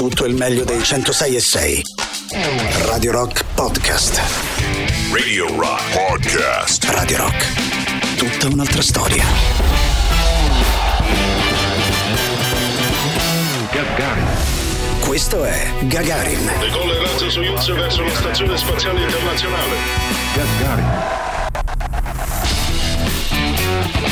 tutto il meglio dei 106 e 6. Radio Rock Podcast. Radio Rock Podcast. Radio Rock. Tutta un'altra storia. Gagarin. Questo è Gagarin. Decolla il razzo Soyuz verso la stazione spaziale internazionale. Gagarin.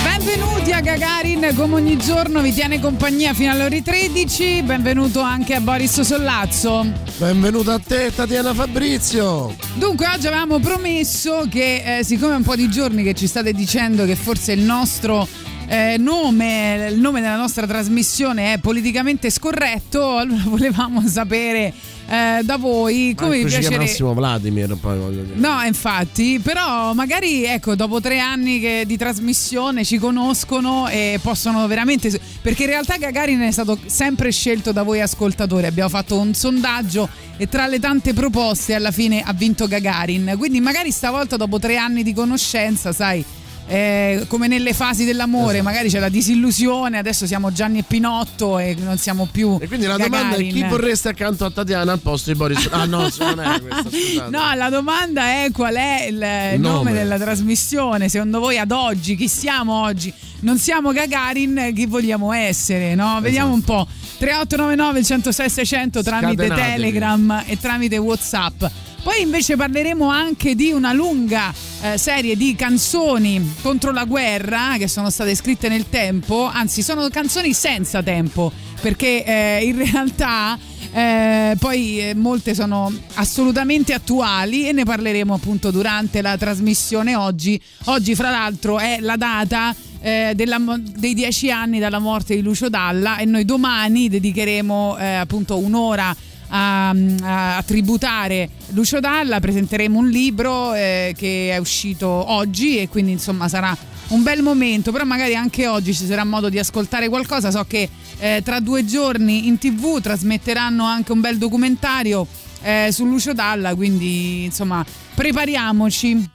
Benvenuti a Gagarin, come ogni giorno vi tiene compagnia fino alle ore 13. Benvenuto anche a Boris Sollazzo. Benvenuto a te, Tatiana Fabrizio. Dunque, oggi avevamo promesso che, eh, siccome è un po' di giorni che ci state dicendo che forse il nostro eh, nome, il nome della nostra trasmissione è politicamente scorretto, allora volevamo sapere eh, da voi come vi Ecco, ci piacerebbe. chiamassimo Vladimir, poi voglio dire. No, infatti, però magari ecco, dopo tre anni che- di trasmissione ci conoscono e possono veramente. Perché in realtà Gagarin è stato sempre scelto da voi ascoltatori. Abbiamo fatto un sondaggio e tra le tante proposte alla fine ha vinto Gagarin. Quindi magari stavolta dopo tre anni di conoscenza, sai. Eh, come nelle fasi dell'amore, Esatto. magari c'è la disillusione, adesso siamo Gianni e Pinotto e non siamo più. E quindi la domanda è Gagarin. chi vorreste accanto a Tatiana al posto di Boris? Ah no, non è questa, scusate. No, la domanda è qual è il, nome. nome. della trasmissione. Secondo voi ad oggi, chi siamo oggi? Non siamo Gagarin, chi vogliamo essere? No? Vediamo un po'. 3899 106 600 tramite. Telegram e tramite Whatsapp. Poi invece parleremo anche di una lunga eh, serie di canzoni contro la guerra che sono state scritte nel tempo, anzi sono canzoni senza tempo, perché eh, in realtà eh, poi eh, molte sono assolutamente attuali e ne parleremo appunto durante la trasmissione oggi. Oggi fra l'altro è la data eh, della dei dieci anni dalla morte di Lucio Dalla e noi domani dedicheremo eh, appunto un'ora a, a- a tributare Lucio Dalla, presenteremo un libro eh, che è uscito oggi e quindi insomma sarà un bel momento, però magari anche oggi ci sarà modo di ascoltare qualcosa. So che eh, tra due giorni in tv trasmetteranno anche un bel documentario eh, su Lucio Dalla, quindi insomma prepariamoci.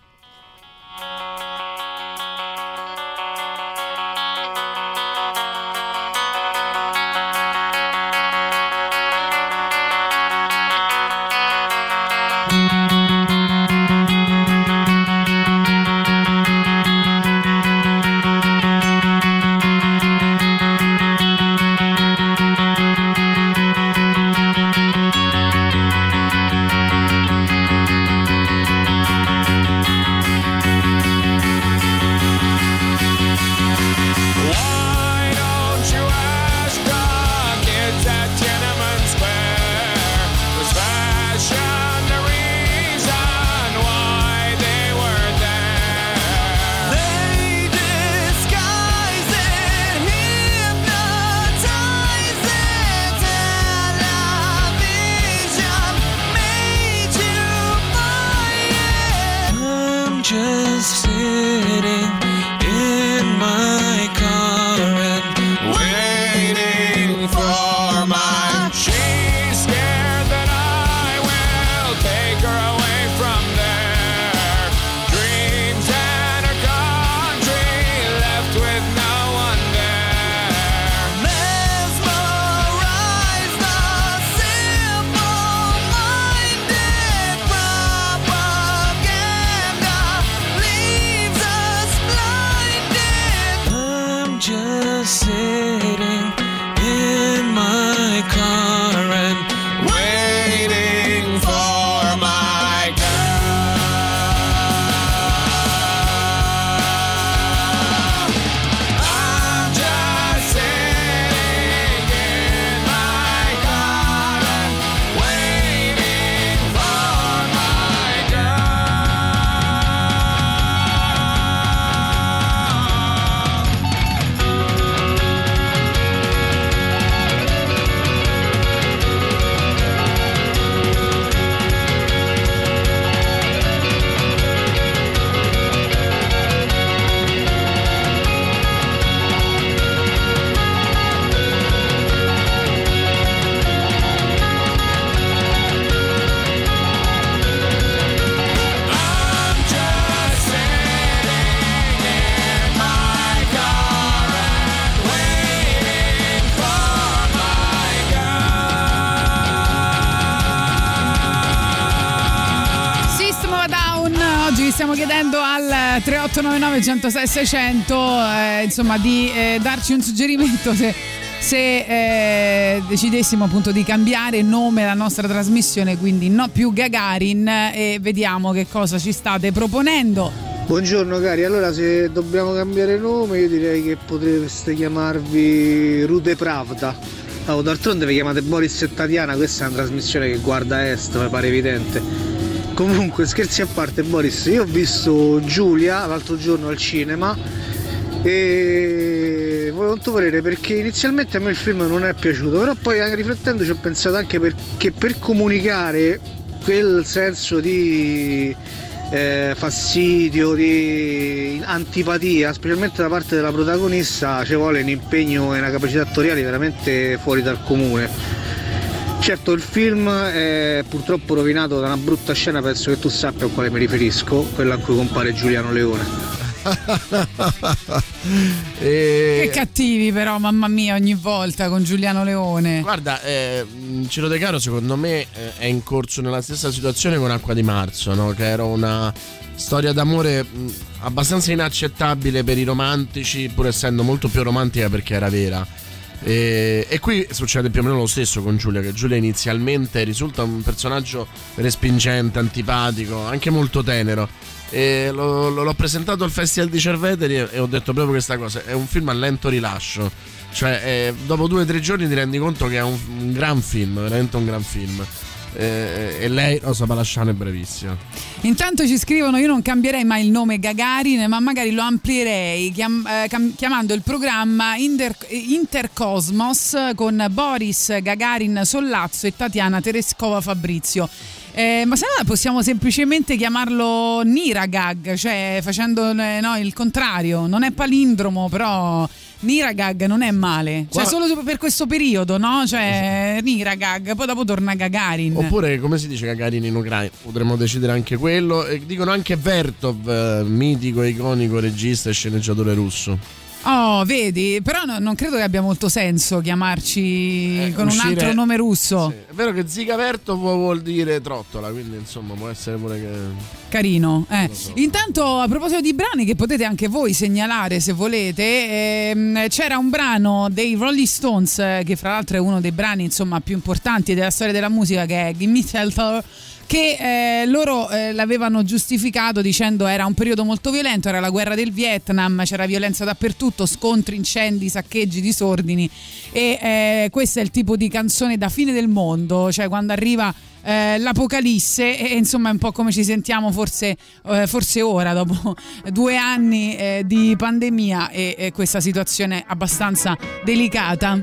3899 106 600 eh, insomma di eh, darci un suggerimento se, se eh, decidessimo appunto di cambiare nome alla nostra trasmissione, quindi no più Gagarin e vediamo che cosa ci state proponendo. Buongiorno cari, allora se dobbiamo cambiare nome io direi che potreste chiamarvi Rude Pravda. Oh, d'altronde vi chiamate Boris e Tatiana, questa è una trasmissione che guarda est, mi pare evidente. Comunque, scherzi a parte, Boris, io ho visto Giulia l'altro giorno al cinema e volevo tuo parere perché inizialmente a me il film non è piaciuto, però poi riflettendo ci ho pensato anche perché per comunicare quel senso di eh, fastidio, di antipatia, specialmente da parte della protagonista, ci vuole un impegno e una capacità attoriale veramente fuori dal comune. Certo il film è purtroppo rovinato da una brutta scena, penso che tu sappia a quale mi riferisco, quella in cui compare Giuliano Leone. E- Che cattivi però, mamma mia, ogni volta con Giuliano Leone. Guarda, eh, Ciro De Caro secondo me eh, è in corso nella stessa situazione con Acqua di Marzo, no? che era una storia d'amore mh, abbastanza inaccettabile per i romantici, pur essendo molto più romantica perché era vera. E, e qui succede più o meno lo stesso con Giulia, che Giulia inizialmente risulta un personaggio respingente, antipatico, anche molto tenero. Lo- lo- l'ho presentato al Festival di Cerveteri e, e ho detto proprio questa cosa, è un film a lento rilascio. Cioè, eh, dopo due o tre giorni ti rendi conto che è un, un gran film, veramente un gran film. Eh, e lei, Rosa Palasciano, è brevissima. Intanto ci scrivono: Io non cambierei mai il nome Gagarin, ma magari lo amplierei chiam- eh, cam- chiamando il programma Inter- Intercosmos con Boris Gagarin Sollazzo e Tatiana Tereskova Fabrizio. Eh, ma se no possiamo semplicemente chiamarlo Niragag, cioè facendo eh, no, il contrario. Non è palindromo, però Niragag non è male. Cioè, solo per questo periodo, no? Cioè, Niragag, poi dopo torna Gagarin. Oppure, come si dice Gagarin in Ucraina? Potremmo decidere anche quello. E dicono anche Vertov, eh, mitico iconico regista e sceneggiatore russo. Oh, vedi, però no- non credo che abbia molto senso chiamarci Eh, con uscire- un altro nome russo. Sì, È vero che Ziga Vertov vuol dire trottola, quindi insomma può essere pure che. Carino. eh. So. Intanto, a proposito di brani che potete anche voi segnalare se volete, ehm, c'era un brano dei Rolling Stones, eh, che fra l'altro è uno dei brani insomma, più importanti della storia della musica, che è Gimme Shelter che eh, loro eh, l'avevano giustificato dicendo era un periodo molto violento, era la guerra del Vietnam, c'era violenza dappertutto, scontri, incendi, saccheggi, disordini e eh, questo è il tipo di canzone da fine del mondo, cioè quando arriva eh, l'apocalisse e insomma è un po' come ci sentiamo forse, eh, forse ora dopo due anni eh, di pandemia e, e questa situazione abbastanza delicata.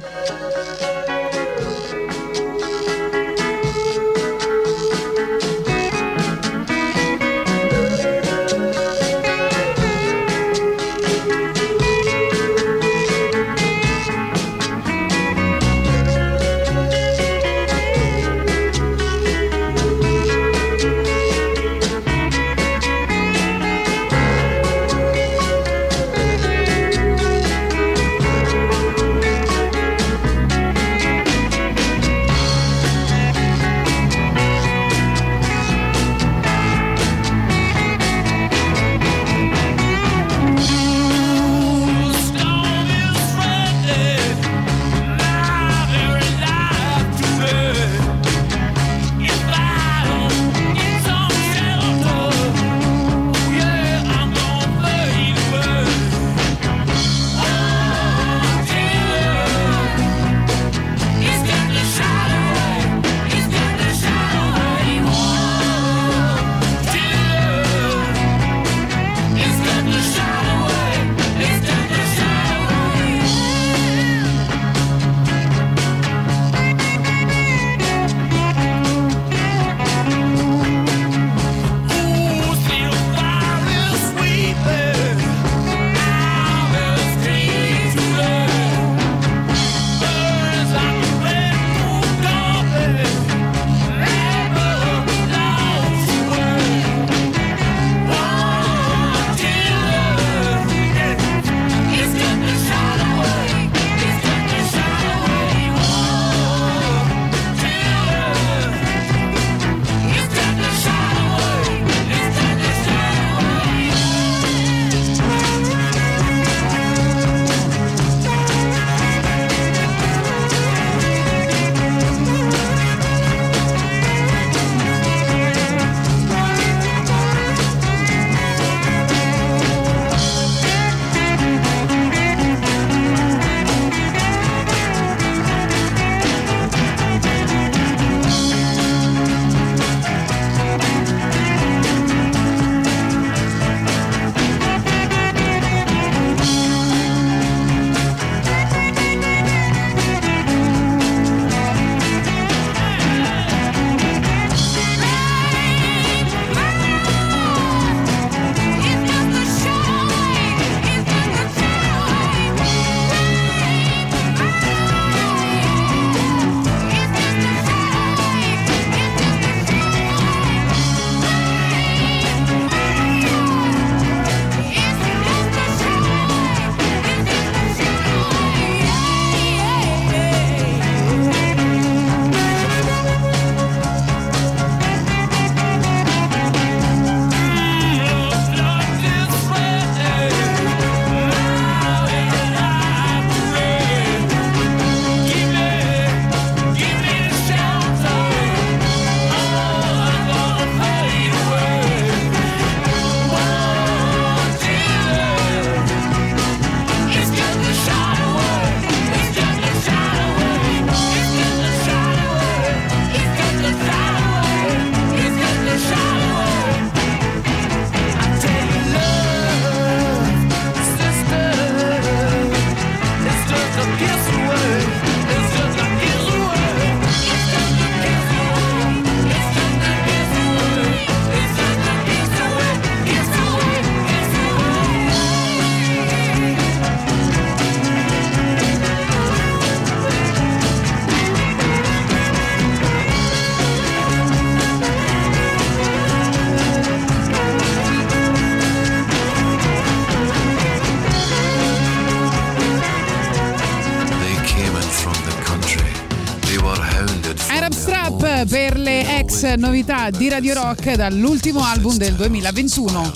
Novità di Radio Rock dall'ultimo album del 2021.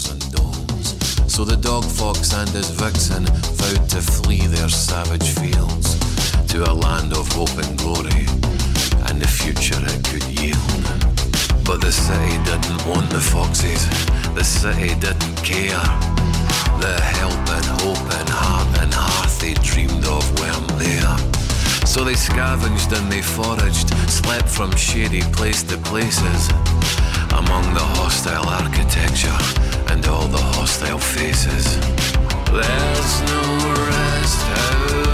So the dog fox and his vixen vowed to flee their savage fields to a land of hope and glory and the future it could yield. But the city didn't want the foxes, the city didn't care. The help and hope and heart and hearth they dreamed of weren't there. So they scavenged and they foraged, slept from shady place to places, among the hostile architecture and all the hostile faces. There's no rest,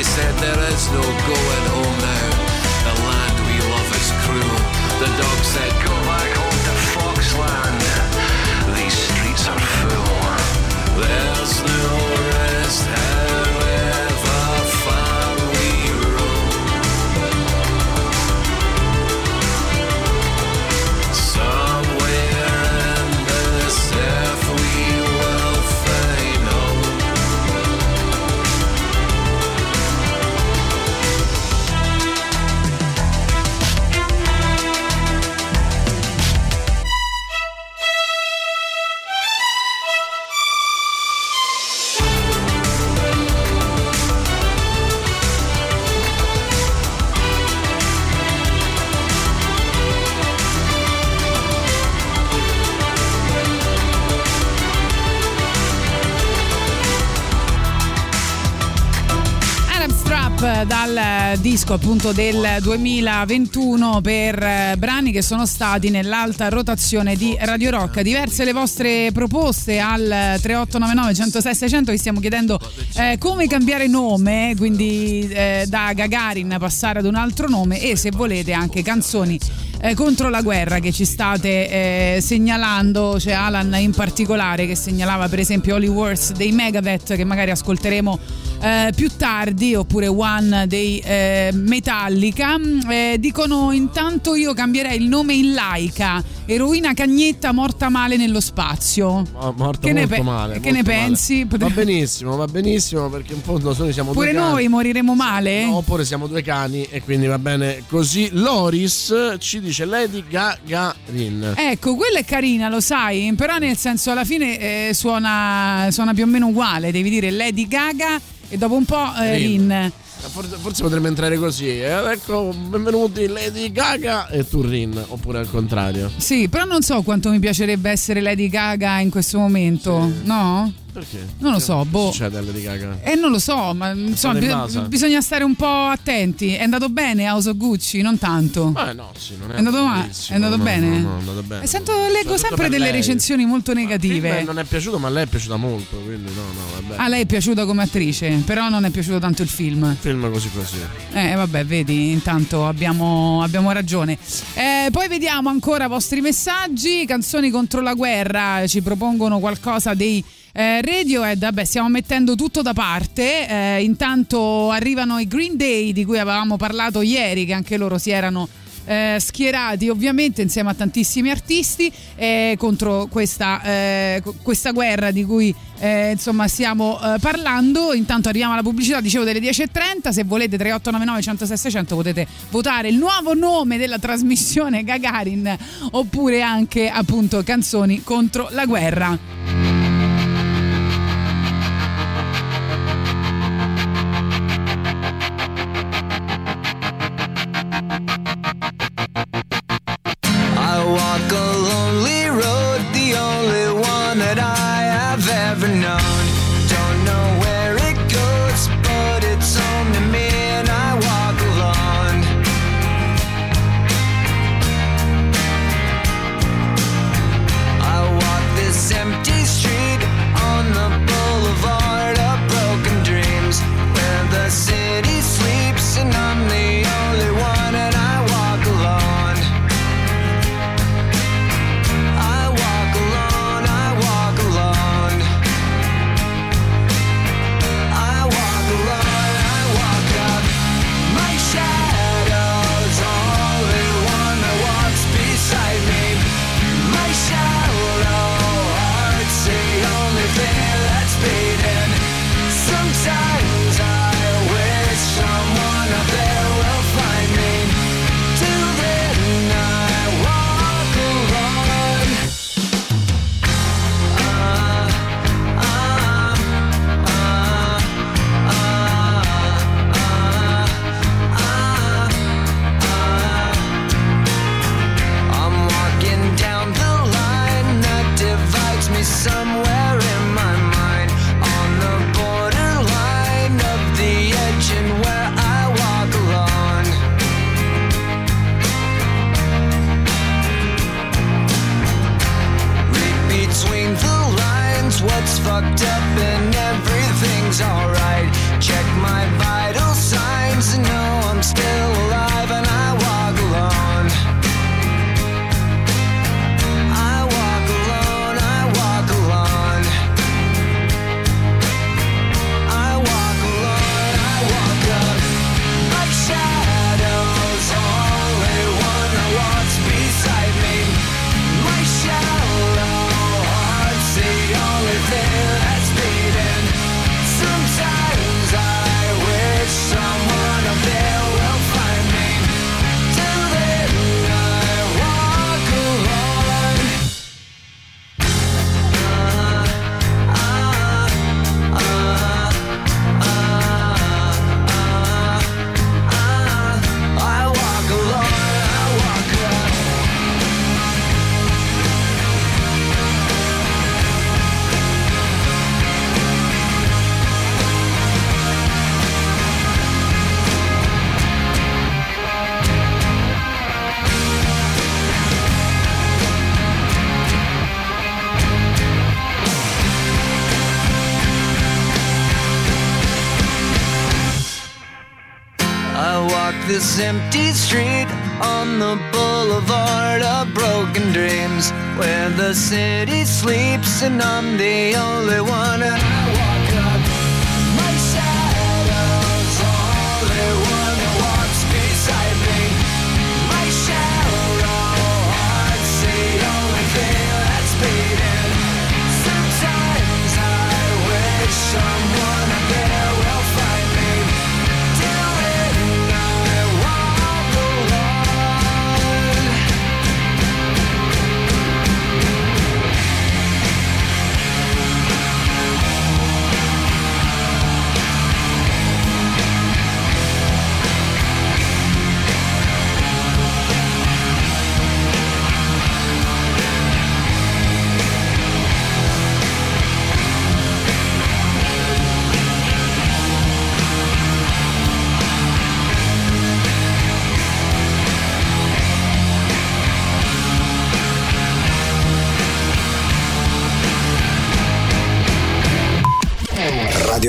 They said, There is no going disco appunto del 2021 per eh, brani che sono stati nell'alta rotazione di Radio Rock. Diverse le vostre proposte al 3899 106 600 vi stiamo chiedendo eh, come cambiare nome, quindi eh, da Gagarin passare ad un altro nome e se volete anche canzoni eh, contro la guerra che ci state eh, segnalando, c'è Alan in particolare che segnalava per esempio Holy Wars dei Megadeth che magari ascolteremo eh, più tardi oppure One dei eh, Metallica. Eh, dicono intanto io cambierei il nome in Laika eroina cagnetta morta male nello spazio Mo- morto Che ne molto pe- male. che ne molto male. pensi? Va benissimo, va benissimo perché in fondo noi siamo pure due cani. noi moriremo male No, oppure siamo due cani e quindi va bene così. Loris ci dice Lady Gagarin. Ecco, quella è carina, lo sai, però nel senso alla fine eh, suona, suona più o meno uguale, devi dire Lady Gaga e dopo un po' eh, Rin. Rin. Forse, forse potremmo entrare così. eh, ecco, benvenuti Lady Gaga e Turrin, oppure al contrario. Sì, però non so quanto mi piacerebbe essere Lady Gaga in questo momento, no? Perché? Non lo so, Che boh. succede a Lady Gaga? Eh, non lo so, ma insomma, in bi- casa. bisogna stare un po' attenti. È andato bene House of Gucci, non tanto. Eh no, sì, non è, È andato ma- bellissimo, è andato no, bene? No, no, è andato bene. E sento, leggo sempre delle lei. recensioni molto Il negative. non è piaciuto, ma a lei è piaciuta molto, quindi no, no, vabbè. A lei è piaciuta come attrice, però non è piaciuto tanto il film. Film così così. Eh vabbè, vedi, intanto abbiamo, abbiamo ragione. Eh, poi vediamo ancora i vostri messaggi, canzoni contro la guerra, ci propongono qualcosa dei eh, Radiohead, vabbè stiamo mettendo tutto da parte, eh, intanto arrivano i Green Day di cui avevamo parlato ieri, che anche loro si erano eh, schierati ovviamente insieme a tantissimi artisti eh, contro questa, eh, questa, guerra di cui eh, insomma stiamo eh, parlando. Intanto arriviamo alla pubblicità, dicevo delle 10.30, se volete 3899 106 600 potete votare il nuovo nome della trasmissione Gagarin oppure anche appunto canzoni contro la guerra.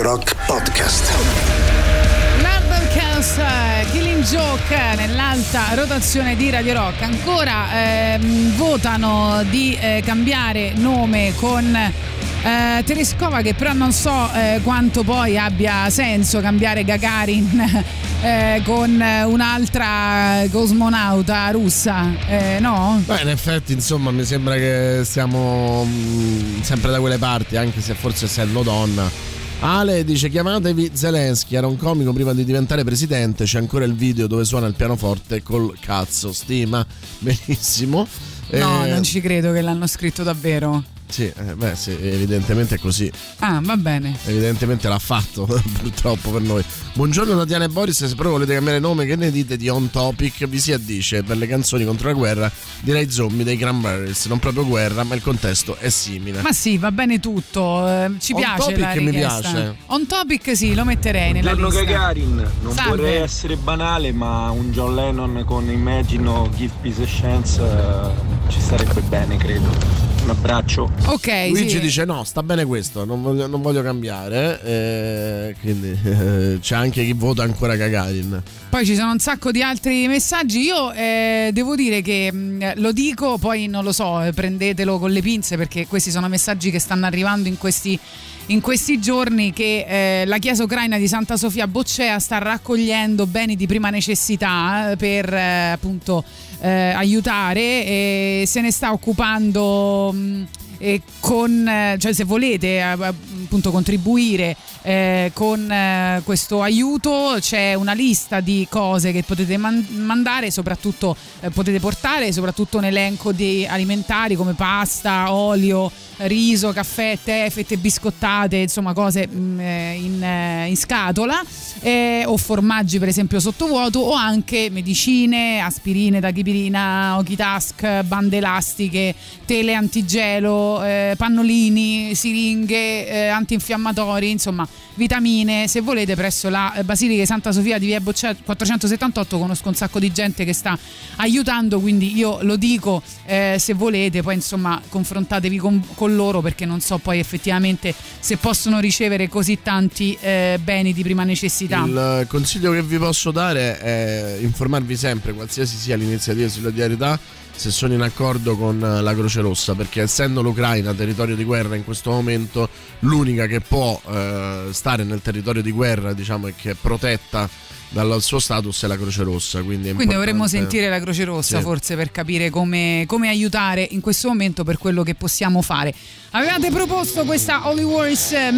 Rock Podcast. London eh, Killing Joke nell'alta rotazione di Radio Rock. Ancora ehm, votano di eh, cambiare nome con eh, Tereskova che però non so eh, quanto poi abbia senso cambiare Gagarin eh, con eh, un'altra cosmonauta russa, eh, no? Beh, in effetti, insomma, mi sembra che stiamo mh, sempre da quelle parti, anche se forse essendo donna. Ale dice chiamatevi Zelensky, era un comico prima di diventare presidente, c'è ancora il video dove suona il pianoforte col cazzo, stima, benissimo. No, Eh, non ci credo che l'hanno scritto davvero. Sì, eh, beh, sì, evidentemente è così. Ah, va bene. Evidentemente l'ha fatto, purtroppo per noi. Buongiorno Tatiana e Boris, se proprio volete cambiare nome, che ne dite di On Topic? Vi si addice per le canzoni contro la guerra, direi zombie dei Cranberries, non proprio guerra, ma il contesto è simile. Ma sì, va bene tutto. eh, ci On piace topic la mi richiesta. piace. On topic sì, lo metterei nella Buongiorno lista. Gagarin, non Salve. vorrei essere banale, ma un John Lennon con Imagine o Give Peace a Chance eh, ci starebbe bene, credo. Abbraccio. Ok, Luigi sì. dice no, sta bene questo, non voglio, non voglio cambiare, eh, quindi eh, c'è anche chi vota ancora Gagarin. Poi ci sono un sacco di altri messaggi. Io eh, devo dire che mh, lo dico, poi non lo so, eh, prendetelo con le pinze perché questi sono messaggi che stanno arrivando in questi, in questi giorni che eh, la Chiesa ucraina di Santa Sofia Boccea sta raccogliendo beni di prima necessità eh, per eh, appunto eh, aiutare e se ne sta occupando. mh, e con, eh, cioè se volete appunto contribuire eh, con eh, questo aiuto c'è una lista di cose che potete man- mandare soprattutto eh, potete portare soprattutto un elenco di alimentari come pasta, olio, riso, caffè, tè, fette biscottate insomma cose mh, eh, in, eh, in scatola o formaggi per esempio sottovuoto o anche medicine, aspirine, tachipirina, Okitask, bande elastiche, tele antigelo, eh, pannolini, siringhe, eh, antinfiammatori, insomma vitamine. Se volete presso la Basilica di Santa Sofia di Via Boccea 478 conosco un sacco di gente che sta aiutando, quindi io lo dico eh, se volete, poi insomma confrontatevi con, con loro perché non so poi effettivamente se possono ricevere così tanti eh, beni di prima necessità. Il consiglio che vi posso dare è informarvi sempre, qualsiasi sia l'iniziativa di solidarietà, se sono in accordo con la Croce Rossa, perché essendo l'Ucraina territorio di guerra in questo momento, l'unica che può eh, stare nel territorio di guerra, diciamo, e che è protetta dal suo status è la Croce Rossa. Quindi, Quindi dovremmo sentire la Croce Rossa Sì. forse per capire come, come aiutare in questo momento per quello che possiamo fare. Avevate proposto questa Holy Wars eh,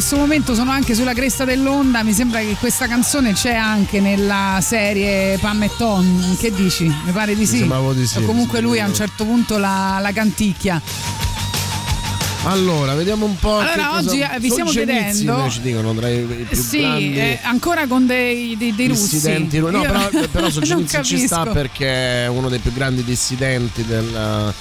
questo momento sono anche sulla cresta dell'onda. Mi sembra che questa canzone c'è anche nella serie Pam e Tom. Che dici? Mi pare di sì. di sì, O comunque lui a un certo punto la, la canticchia. Allora, vediamo un po'. Allora, che cosa- oggi, eh, vi stiamo chiedendo- Ci dicono tra i, più Sì, eh, ancora con dei, dei, dei russi. dissidenti. No, Io però, però Solzhenitsyn ci sta perché è uno dei più grandi dissidenti del,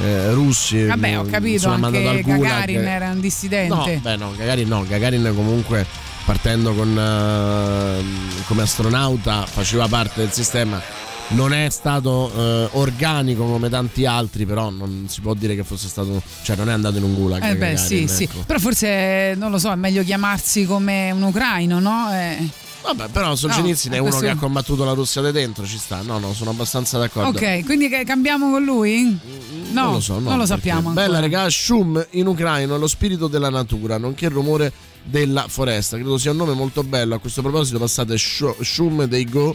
eh, russi. Vabbè, ho mm, capito, insomma, mandato anche. Gagarin era un dissidente. No, beh, no, Gagarin no. Gagarin comunque partendo con, eh, come astronauta faceva parte del sistema. Non è stato eh, organico come tanti altri, però non si può dire che fosse stato. cioè, non è andato in un gulag. Eh beh, Gagarin, sì, sì. ecco. Però forse, non lo so, è meglio chiamarsi come un ucraino, no? Eh, Vabbè, però Solzhenitsyn No, è uno che ha combattuto la Russia da dentro, ci sta. No, no, sono abbastanza d'accordo. ok, quindi cambiamo con lui? No, non lo so, no, non lo sappiamo. Bella regà, Shum in ucraino lo spirito della natura, nonché il rumore della foresta. Credo sia un nome molto bello. A questo proposito passate Shu- Shum dei Go.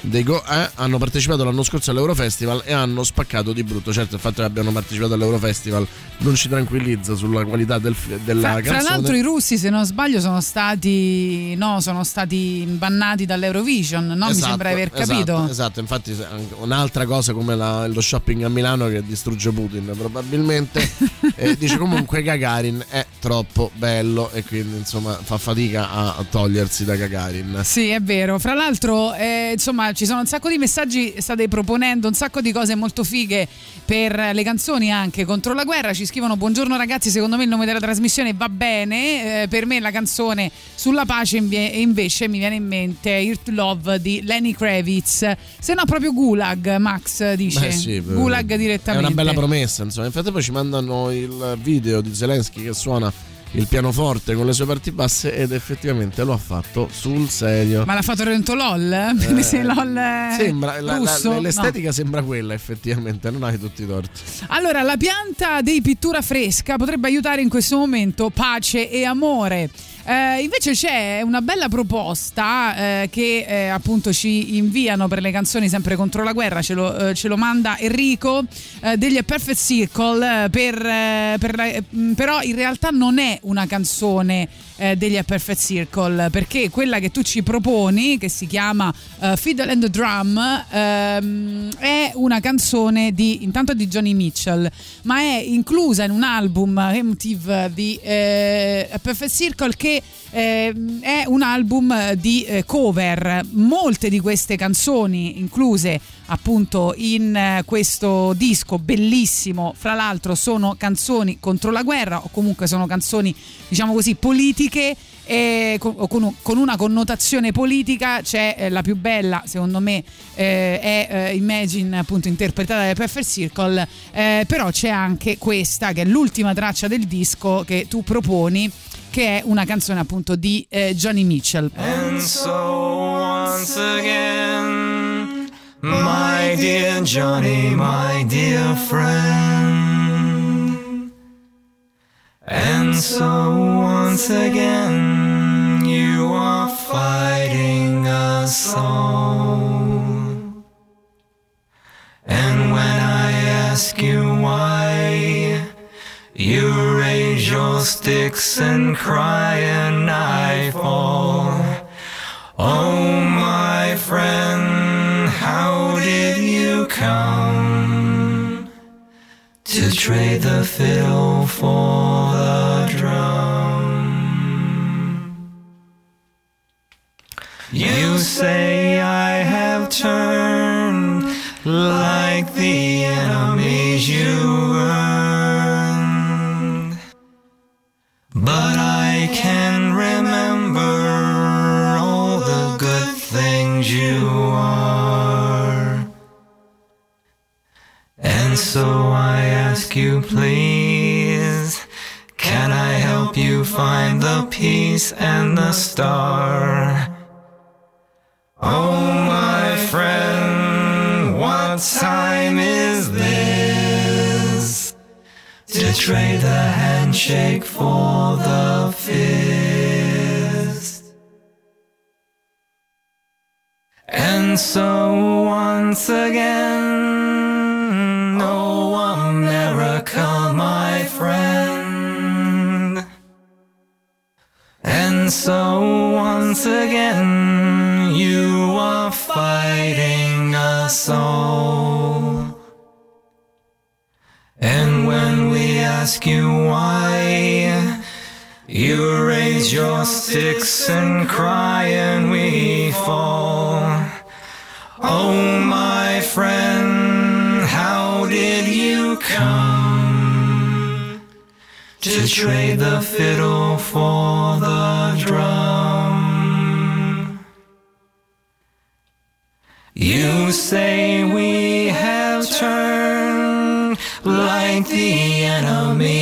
Dei Go eh, hanno partecipato l'anno scorso all'Eurofestival e hanno spaccato di brutto. Certo, il fatto che abbiano partecipato all'Eurofestival non ci tranquillizza sulla qualità del, della Fra, canzone. l'altro i russi, se non sbaglio, sono stati no, sono stati bannati dall'Eurovision, no? Mi Esatto, sembra di aver esatto, capito. Esatto, infatti se- anche un'altra cosa come la- lo shopping a Milano che distrugge Putin probabilmente. Eh, dice comunque Gagarin è troppo bello e quindi insomma fa fatica a a togliersi da Gagarin. Sì, è vero. Fra l'altro, eh, insomma, ci sono un sacco di messaggi, state proponendo un sacco di cose molto fighe per le canzoni anche contro la guerra. Ci scrivono: Buongiorno ragazzi, secondo me il nome della trasmissione va bene. Eh, per me la canzone sulla pace invece mi viene in mente Earth Love di Lenny Kravitz. Se no, proprio Gulag, Max dice. Sì, Gulag È direttamente. una bella promessa, insomma. Infatti poi ci mandano il video di Zelensky che suona il pianoforte con le sue parti basse ed effettivamente lo ha fatto sul serio. Ma l'ha fatto Rento LOL? Eh, Se LOL Sembra, la- la- l'estetica sembra quella effettivamente, non hai tutti i torti. Allora, la pianta di pittura fresca potrebbe aiutare in questo momento pace e amore. Eh, invece c'è una bella proposta eh, che eh, appunto ci inviano per le canzoni sempre contro la guerra, ce lo, eh, ce lo manda Enrico eh, degli A Perfect Circle, eh, per, per però in realtà non è una canzone eh, degli Perfect Circle perché quella che tu ci proponi, che si chiama eh, Fiddle and Drum, ehm, è una canzone di, intanto di Johnny Mitchell, ma è inclusa in un album emotive di eh, Perfect Circle che ehm, è un album di eh, cover. Molte di queste canzoni incluse appunto in eh, questo disco bellissimo, fra l'altro sono canzoni contro la guerra o comunque sono canzoni diciamo così politiche e con, una connotazione politica. C'è eh, la più bella secondo me eh, è Imagine appunto interpretata da Perfect Circle però c'è anche questa che è l'ultima traccia del disco che tu proponi che è una canzone appunto di Johnny Mitchell. And so once again, my dear Johnny, my dear friend. And so once again, you are fighting us all. And when I ask you why, you raise your sticks and cry, and I fall. Oh, come to trade the fiddle for the drum? You say I have turned like the enemies you earned. But I can remember so I ask you, please, can I help you find the peace and the star? Oh, my friend, what time is this? To trade the handshake for the fist. And so once again, friend. And so once again, you are fighting us all. And when we ask you why, you raise your sticks and cry, and we fall. Oh, my friend, how did you come to trade the fiddle for the drum? You say we have turned like the enemies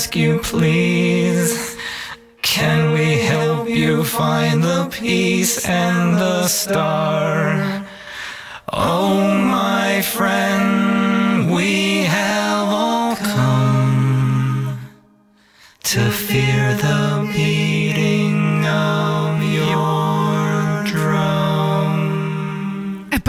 ask you, please? Can we help you find the peace and the star? Oh,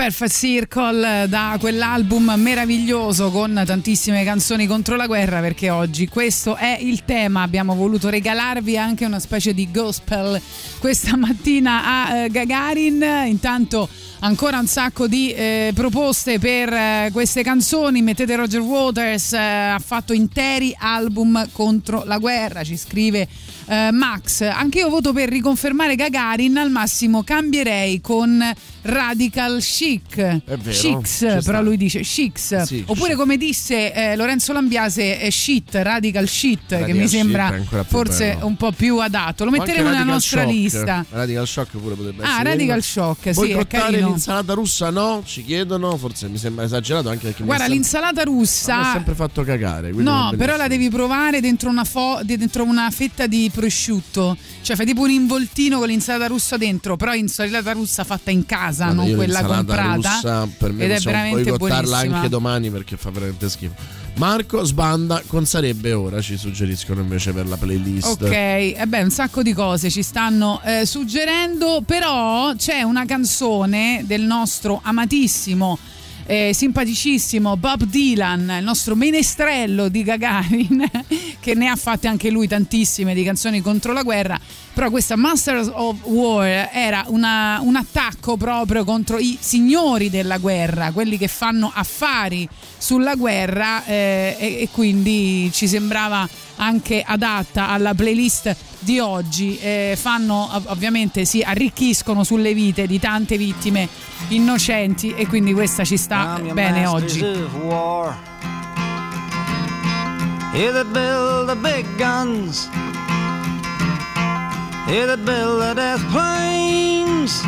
Perfect Circle da quell'album meraviglioso con tantissime canzoni contro la guerra perché oggi questo è il tema. Abbiamo voluto regalarvi anche una specie di gospel questa mattina a eh, Gagarin. Intanto ancora un sacco di eh, proposte per eh, queste canzoni. Mettete Roger Waters eh, ha fatto interi album contro la guerra. Ci scrive eh, Max anche io voto per riconfermare Gagarin al massimo cambierei con Radical Chic vero, Chics ci sta. però lui dice Chics Sì, oppure come disse eh, Lorenzo Lambiase è Shit Radical Shit che Radical mi Shit sembra è forse bello. un po' più adatto lo metteremo nella nostra Shock. lista Radical Shock pure potrebbe Ah, essere. Radical Shock, sì, è carino. l'insalata russa no? Ci chiedono, forse mi sembra esagerato anche perché mi Guarda, sempre- l'insalata a me ha russa. sempre fatto cagare. No, però la devi provare dentro una, fo- di- dentro una fetta di prosciutto. Cioè, fai tipo un involtino con l'insalata russa dentro, però insalata russa fatta in casa, Guarda, non quella comprata. russa per me ed è veramente buonissima. anche domani perché fa veramente schifo. Marco sbanda con sarebbe ora, ci suggeriscono invece per la playlist. Ok, e beh, un sacco di cose ci stanno eh, suggerendo, però c'è una canzone del nostro amatissimo, eh, simpaticissimo Bob Dylan, il nostro menestrello di Gagarin, che ne ha fatte anche lui tantissime di canzoni contro la guerra, però questa Masters of War era una- un attacco proprio contro i signori della guerra, quelli che fanno affari sulla guerra eh, e, e quindi ci sembrava anche adatta alla playlist di oggi. Eh, fanno ov- ovviamente si arricchiscono sulle vite di tante vittime innocenti e quindi questa ci sta I'm bene oggi. Here that build the big guns. Here that build the death planes.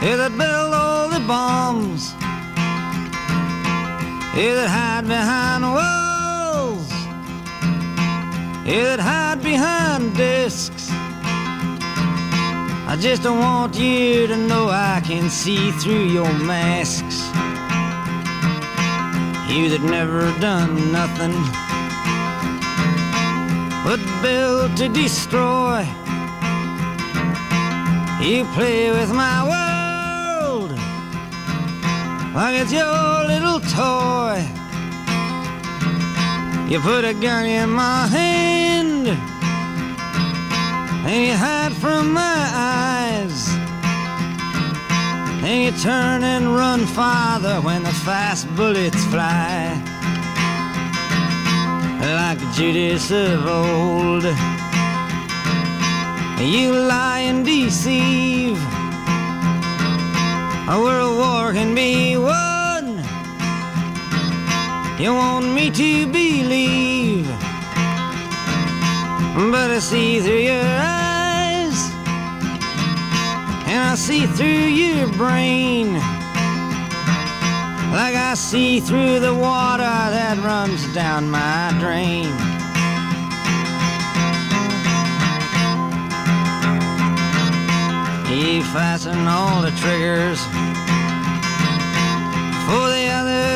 Here that build all the bombs. Here that hide behind walls. That hide behind discs. I just don't want you to know I can see through your masks. You that never done nothing but build to destroy. You play with my world like it's your little toy. You put a gun in my hand and you hide from my eyes. And you turn and run farther when the fast bullets fly. Like Judas of old, you lie and deceive. A world war can be won. You want me to believe, but I see through your eyes, and I see through your brain, like I see through the water that runs down my drain. You fasten all the triggers for the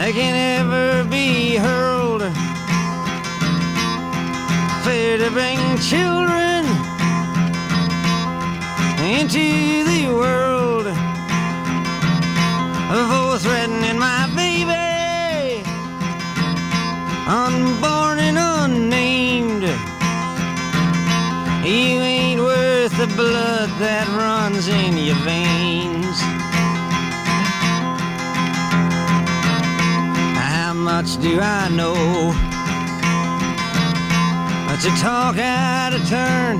that can ever be hurled. Fear to bring children into the world. For threatening my baby, unborn and unnamed. You ain't worth the blood that runs in your veins. Much do I know? But you talk out of turn.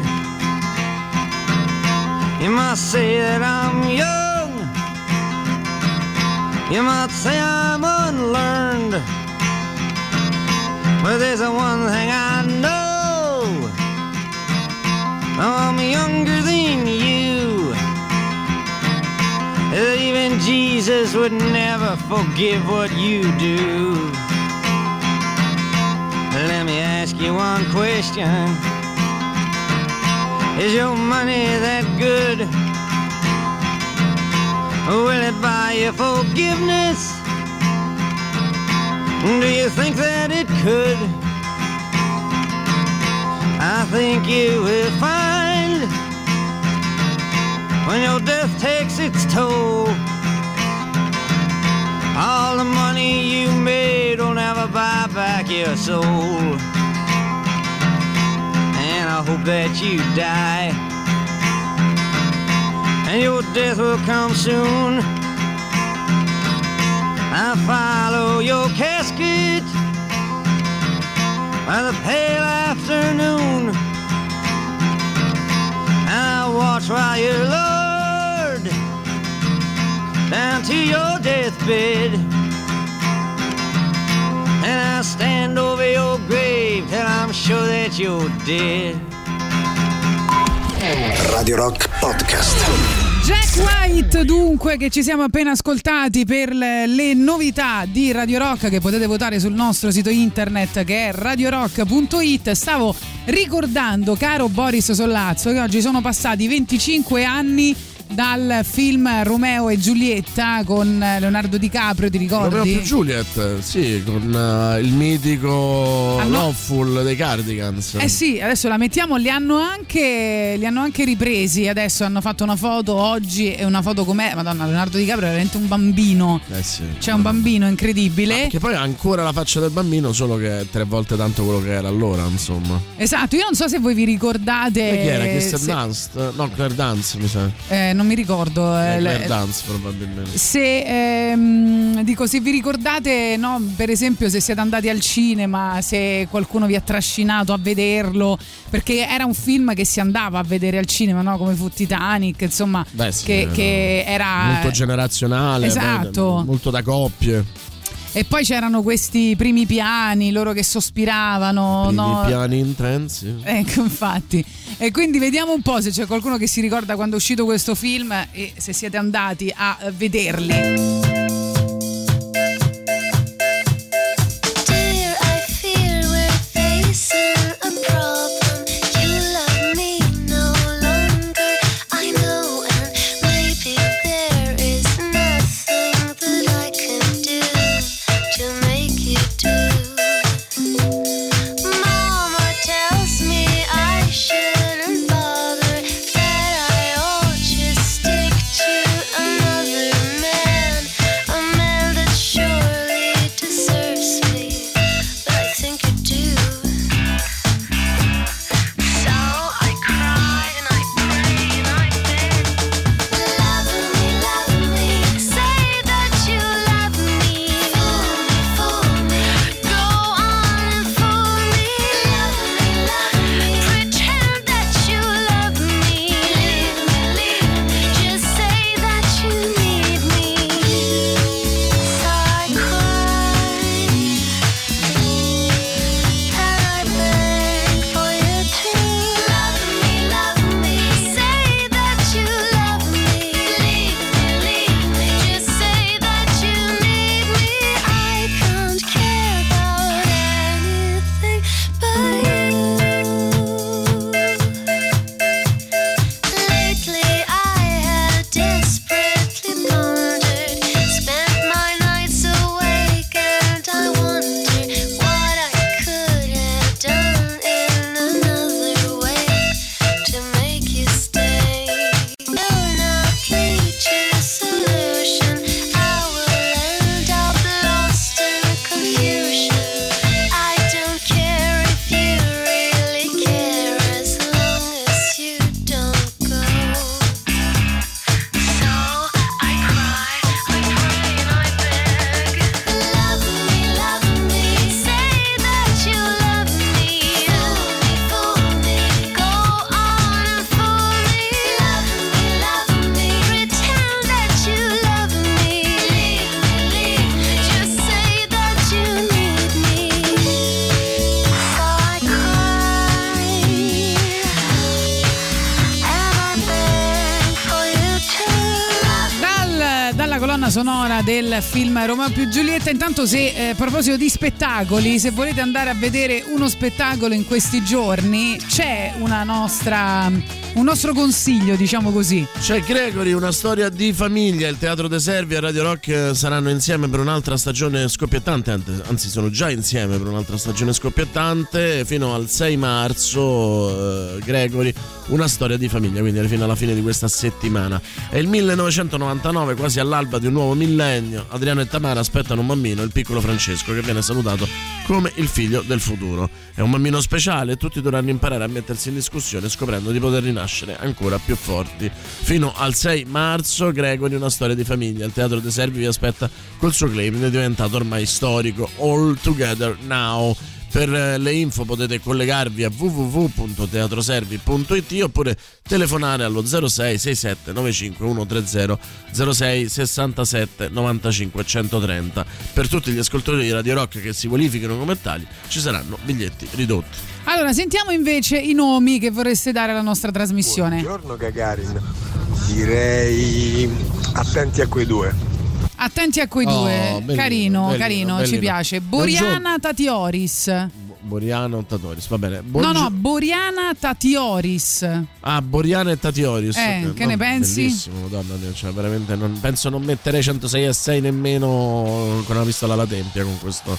You must say that I'm young. You might say I'm unlearned. But there's one thing I know. I'm younger than you. Even Jesus would never forgive what you do. Let me ask you one question. Is your money that good? Will it buy you forgiveness? Do you think that it could? I think you will find when your death takes its toll. All the money you made will never buy back your soul. And I hope that you die. And your death will come soon. I follow your casket by the pale afternoon. I watch while you're lowered down to your deathbed. And I stand over your grave till I'm sure that you're dead. Radio Rock Podcast. Jack White dunque che ci siamo appena ascoltati per le, le novità di Radio Rock che potete votare sul nostro sito internet che è radiorock.it stavo ricordando caro Boris Sollazzo che oggi sono passati 25 anni dal film Romeo e Giulietta con Leonardo DiCaprio ti ricordi? Romeo più Juliet, sì, con eh, il mitico Ah, no. Loveful dei Cardigans. Eh sì, adesso la mettiamo, li hanno, anche, li hanno anche ripresi, adesso hanno fatto una foto oggi e una foto com'è, madonna Leonardo DiCaprio è veramente un bambino, Eh sì. c'è un bambino incredibile. Che poi ha ancora la faccia del bambino, solo che è tre volte tanto quello che era allora, insomma. Esatto, io non so se voi vi ricordate... E chi era? Kristen se- Dunst? No, Claire Dance, mi sa. eh, non mi ricordo. eh, Dance, probabilmente. se ehm, dico se vi ricordate no, per esempio se siete andati al cinema se qualcuno vi ha trascinato a vederlo perché era un film che si andava a vedere al cinema no? come fu Titanic insomma Beh, sì, che, era che era Molto generazionale, Esatto. molto da coppie. E poi c'erano questi primi piani loro che sospiravano Primi no? piani intensi. Ecco, infatti. E quindi vediamo un po' se c'è qualcuno che si ricorda quando è uscito questo film e se siete andati a vederli. Film Roma più Giulietta. Intanto se eh, a proposito di spettacoli, se volete andare a vedere uno spettacolo in questi giorni, c'è nostra, un nostro consiglio, diciamo così. C'è Gregory, una storia di famiglia. Il Teatro De Servi e Radio Rock eh, saranno insieme per un'altra stagione scoppiettante, ant- anzi sono già insieme per un'altra stagione scoppiettante fino al 6 marzo. eh, Gregory, una storia di famiglia, quindi fino alla fine di questa settimana. È il 1999, quasi all'alba di un nuovo millennio. Adriano e Tamara aspettano un bambino, il piccolo Francesco, che viene salutato come il figlio del futuro. È un bambino speciale e tutti dovranno imparare a mettersi in discussione scoprendo di poter rinascere ancora più forti. Fino al 6 marzo, Gregory, una storia di famiglia. Il Teatro dei Servi vi aspetta col suo claim, è diventato ormai storico. All Together Now. Per eh, le info potete collegarvi a www.teatroservi.it oppure telefonare allo 06 67 95 130 06 67 95 130. Per tutti gli ascoltatori di Radio Rock che si qualificano come tali ci saranno biglietti ridotti. Allora, sentiamo invece i nomi che vorreste dare alla nostra trasmissione. Buongiorno Gagarin, direi attenti a quei due. Attenti a quei Oh, due. bellino, carino, bellino, carino, ci bellino. piace. Buongiorno. Boriana. Boriano Tatoris, va bene. No, Buongio- no, Boriana Tatioris. Ah, Boriana e Tatioris. Eh, Ok, che ne pensi? Bellissimo, madonna mia, cioè veramente non, penso non metterei 106 e 6 nemmeno con una pistola alla tempia con questo,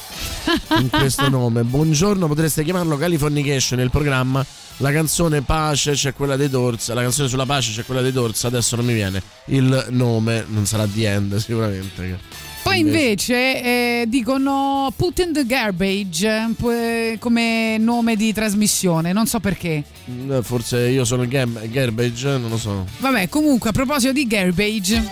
con questo nome. Buongiorno, potreste chiamarlo Californication, il programma. La canzone Pace c'è quella dei Doors, la canzone sulla pace c'è quella dei Doors, adesso non mi viene il nome, non sarà The End sicuramente. Poi invece eh, dicono Put in the Garbage eh, come nome di trasmissione, non so perché. Mm, Forse io sono Gam- Garbage, non lo so. Vabbè, comunque a proposito di Garbage,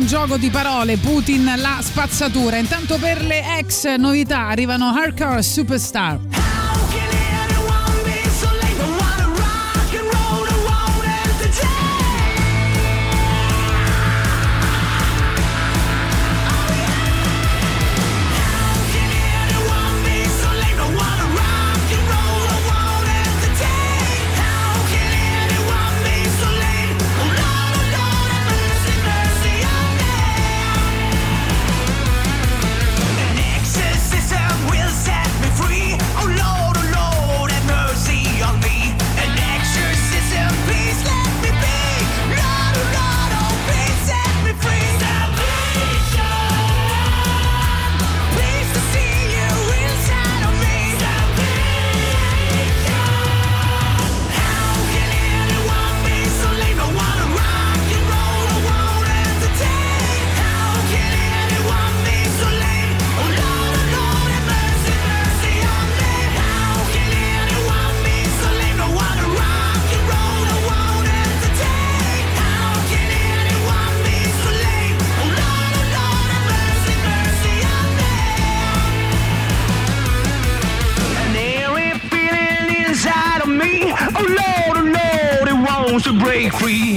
un gioco di parole, Putin la spazzatura. Intanto per le ex novità arrivano Hardcore Superstar.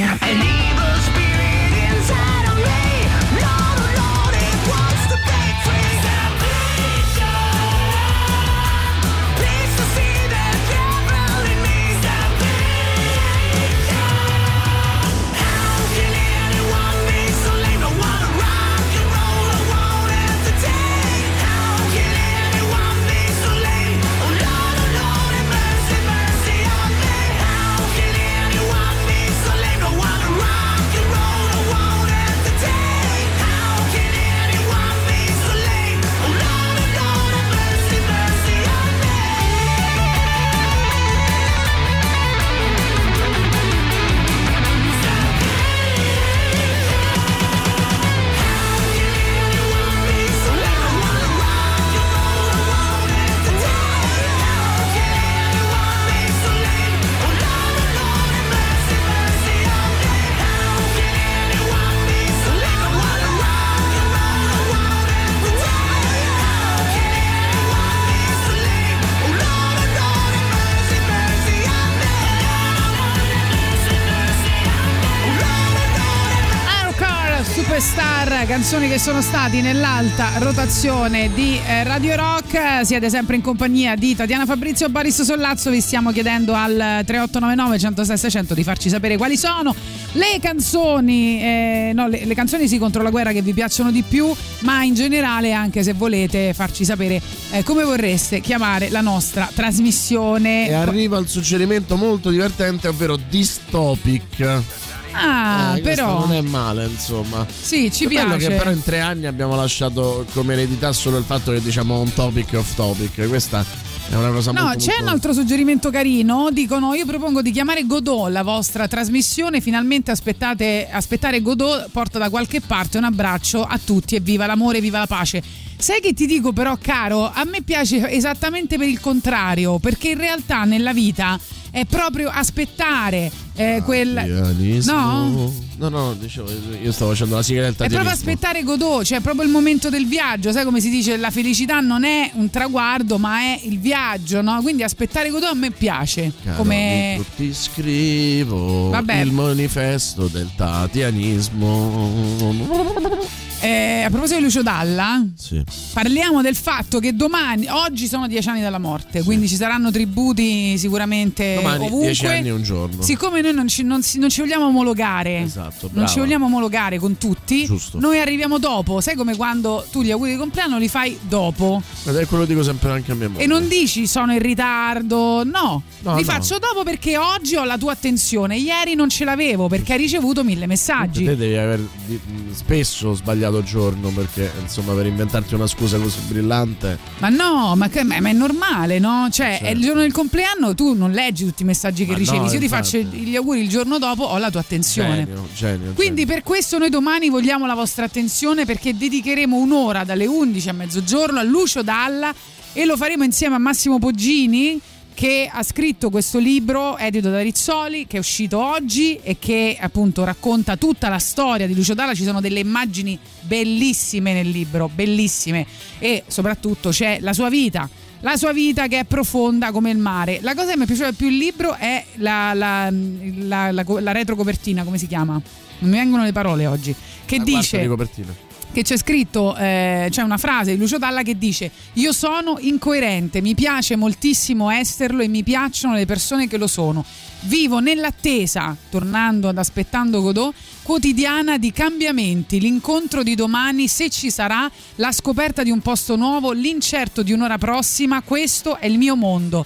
Free. An evil spirit inside che sono stati nell'alta rotazione di eh, Radio Rock. Siete sempre in compagnia di Tatiana Fabrizio Boris Sollazzo. Vi stiamo chiedendo al 3899 106 600 di farci sapere quali sono le canzoni, eh, no, le, le canzoni sì contro la guerra che vi piacciono di più, ma in generale anche se volete farci sapere eh, come vorreste chiamare la nostra trasmissione. E arriva il suggerimento molto divertente, ovvero Dystopic. Ah, Eh, però. non è male, insomma. Sì, ci È piace. che però in tre anni abbiamo lasciato come eredità solo il fatto che diciamo on topic off topic. Questa è una cosa No, molto c'è molto- un altro suggerimento carino. Dicono: Io propongo di chiamare Godot la vostra trasmissione. Finalmente aspettate, aspettare Godot porta da qualche parte. Un abbraccio a tutti e viva l'amore, viva la pace. Sai che ti dico, però, caro? A me piace esattamente per il contrario, perché in realtà nella vita è proprio aspettare eh, quel. Pianismo. No? No, no, dicevo, io stavo facendo la del È proprio aspettare Godot, cioè proprio il momento del viaggio, sai come si dice, la felicità non è un traguardo ma è il viaggio, no? Quindi aspettare Godot a me piace. Caro come... amico, ti scrivo Vabbè. il manifesto del tatianismo. Eh, a proposito di Lucio Dalla, Sì. parliamo del fatto che domani, oggi sono dieci anni dalla morte, quindi ci saranno tributi sicuramente Domani ovunque. dieci anni e un giorno. Siccome noi non ci, non si- non ci vogliamo omologare, Esatto, non brava. ci vogliamo omologare con tutti, Giusto. noi arriviamo dopo. Sai come quando tu gli auguri di compleanno li fai dopo Ed è quello che dico sempre anche a mia moglie. e non dici sono in ritardo, no, No, li no. faccio dopo perché oggi ho la tua attenzione, ieri non ce l'avevo perché hai ricevuto mille messaggi. Te devi aver spesso sbagliato giorno perché insomma per inventarti una scusa così brillante. Ma no, ma, che- ma- è normale, no? Cioè, Certo. è il giorno del compleanno, tu non leggi tutti i messaggi che Ma ricevi. no, Se io ti faccio gli auguri il giorno dopo, ho la tua attenzione. Genio, genio. Quindi per questo noi domani vogliamo la vostra attenzione perché dedicheremo un'ora dalle 11 a mezzogiorno a Lucio Dalla e lo faremo insieme a Massimo Poggini che ha scritto questo libro edito da Rizzoli che è uscito oggi e che appunto racconta tutta la storia di Lucio Dalla ci sono delle immagini bellissime nel libro bellissime e soprattutto c'è la sua vita la sua vita che è profonda come il mare la cosa che mi è piaciuta più il libro è la, la, la, la, retrocopertina come si chiama? non mi vengono le parole oggi che dice di copertina. Che c'è scritto, eh, c'è una frase di Lucio Dalla che dice io sono incoerente, mi piace moltissimo esserlo e mi piacciono le persone che lo sono. Vivo nell'attesa, tornando ad Aspettando Godot, quotidiana di cambiamenti, l'incontro di domani se ci sarà, la scoperta di un posto nuovo, l'incerto di un'ora prossima, questo è il mio mondo.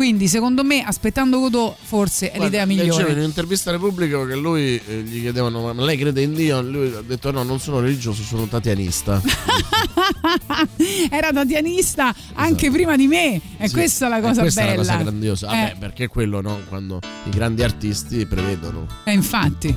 Quindi secondo me Aspettando Godot forse è l'idea Leggevo in migliore. un'intervista a Repubblica che lui eh, gli chiedevano ma lei crede in Dio? Lui ha detto no non sono religioso sono tatianista Era tatianista anche prima di me e Sì, questa è la cosa questa bella. è la cosa grandiosa Vabbè Eh. perché quello no quando i grandi artisti prevedono E infatti.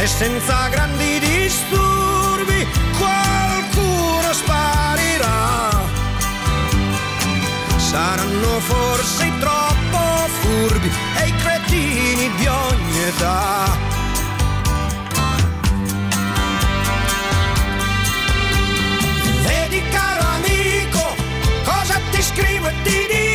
E senza grandi disturbi qualcuno sparirà. Saranno forse troppo furbi e i cretini di ogni età. Vedi caro amico, cosa ti scrivo e ti dico.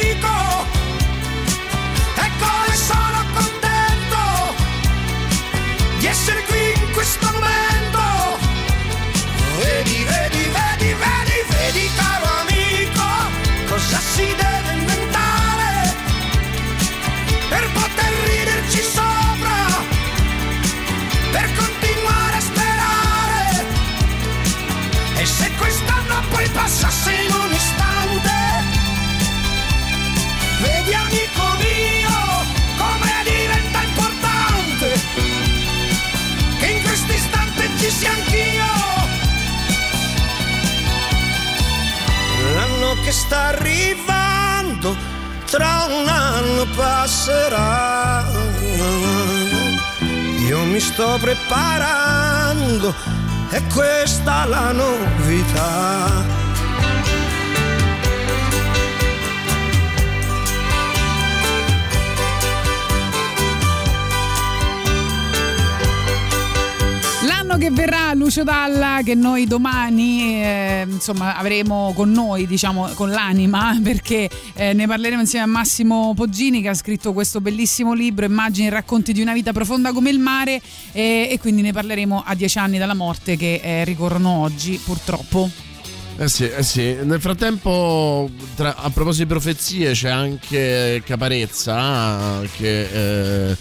Passasse in un istante, vedi amico mio come diventa importante che in questo istante ci sia anch'io. L'anno che sta arrivando, tra un anno passerà. Io mi sto preparando, è questa la novità. Verrà Lucio Dalla che noi domani eh, insomma avremo con noi diciamo con l'anima perché eh, ne parleremo insieme a Massimo Poggini che ha scritto questo bellissimo libro Immagini e racconti di una vita profonda come il mare eh, e quindi ne parleremo a dieci anni dalla morte che eh, ricorrono oggi purtroppo. Eh sì, eh sì. Nel frattempo, tra- a proposito di profezie, c'è anche Caparezza che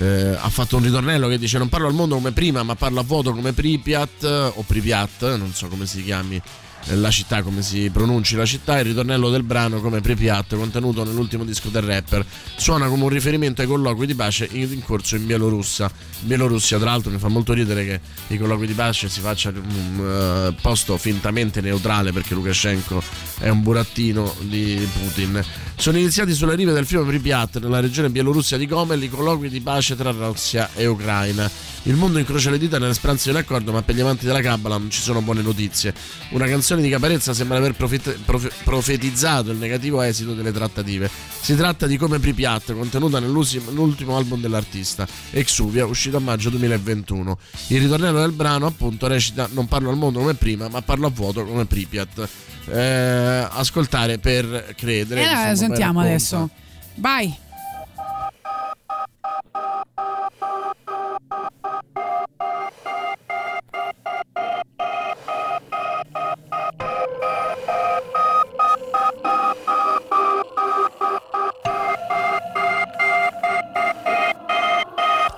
eh, eh, ha fatto un ritornello che dice: Non parlo al mondo come prima, ma parlo a vuoto come Pripyat o Pripyat, non so come si chiami eh, la città, come si pronunci la città. Il ritornello del brano come Pripyat, contenuto nell'ultimo disco del rapper, suona come un riferimento ai colloqui di pace in, corso in Bielorussia. Bielorussia, tra l'altro, mi fa molto ridere che i colloqui di pace si faccia in un eh, posto fintamente neutrale perché Lukashenko è un burattino di Putin. Sono iniziati sulle rive del fiume Pripyat, nella regione bielorussia di Gomel, i colloqui di pace tra Russia e Ucraina. Il mondo incrocia le dita nelle speranze di un accordo, ma per gli amanti della Kabbalah non ci sono buone notizie. Una canzone di Caparezza sembra aver profet- profe- profetizzato il negativo esito delle trattative. Si tratta di Come Pripyat, contenuta nell'ultimo album dell'artista, Exuvia, uscito a maggio 2021. Il ritornello del brano, appunto, recita Non parlo al mondo come prima, ma parlo a vuoto come Pripyat. Eh, ascoltare per credere. E allora insomma, sentiamo adesso. Vai.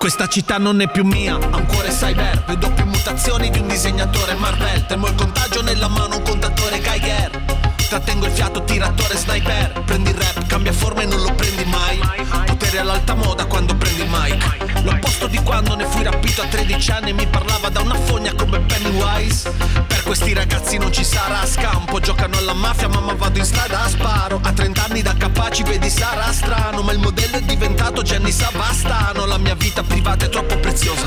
Questa città non è più mia, cuore cyber. Vedo più mutazioni di un disegnatore Marvel. Temo il contagio nella mano, un contatore Geiger. Trattengo il fiato, tiratore sniper. Prendi il rap, cambia forma e non lo prendi mai Potere all'alta moda quando prendi il mic. L'opposto di quando ne fui rapito a 13 anni e Mi parlava da una fogna come Pennywise. Per questi ragazzi non ci sarà scampo Giocano alla mafia mamma vado in strada a sparo. A 30 anni da capaci vedi sarà strano Ma il modello è diventato Gianni Savastano. La mia vita privata è troppo preziosa.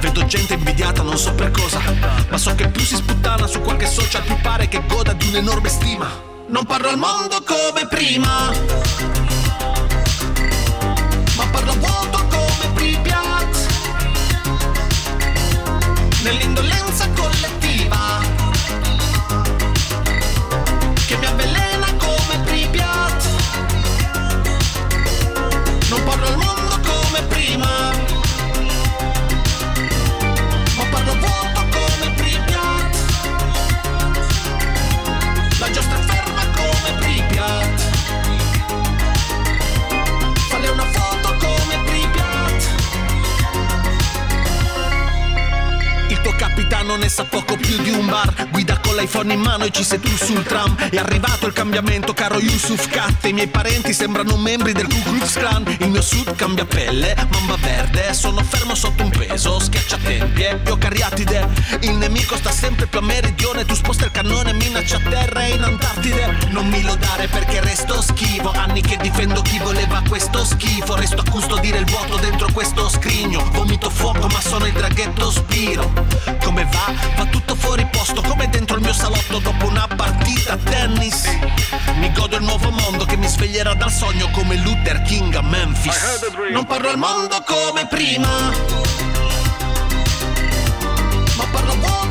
Vedo gente invidiata non so per cosa Ma so che più si sputtana su qualche social Più pare che goda di un'enorme stima. Non parlo al mondo come prima Nell'indolenza collettiva capitano ne sa poco più di un bar. Guida con l'iPhone in mano e ci sei tu sul tram. È arrivato il cambiamento caro Yusuf Kat I miei parenti sembrano membri del Ku Klux Klan. Il mio sud cambia pelle, mamba verde. Sono fermo sotto un peso, schiaccia tempie Io cariatide, il nemico sta sempre più a meridione. Tu sposta il cannone, minaccia terra e in Antartide. Non mi lodare perché resto schivo. Anni che difendo chi voleva questo schifo. Resto a custodire il vuoto dentro questo scrigno. Vomito fuoco ma sono il draghetto spiro. Come va? Va tutto fuori posto Come dentro il mio salotto dopo una partita a tennis Mi godo il nuovo mondo che mi sveglierà dal sogno Come Luther King a Memphis Non parlo al mondo come prima Ma parlo a vuoto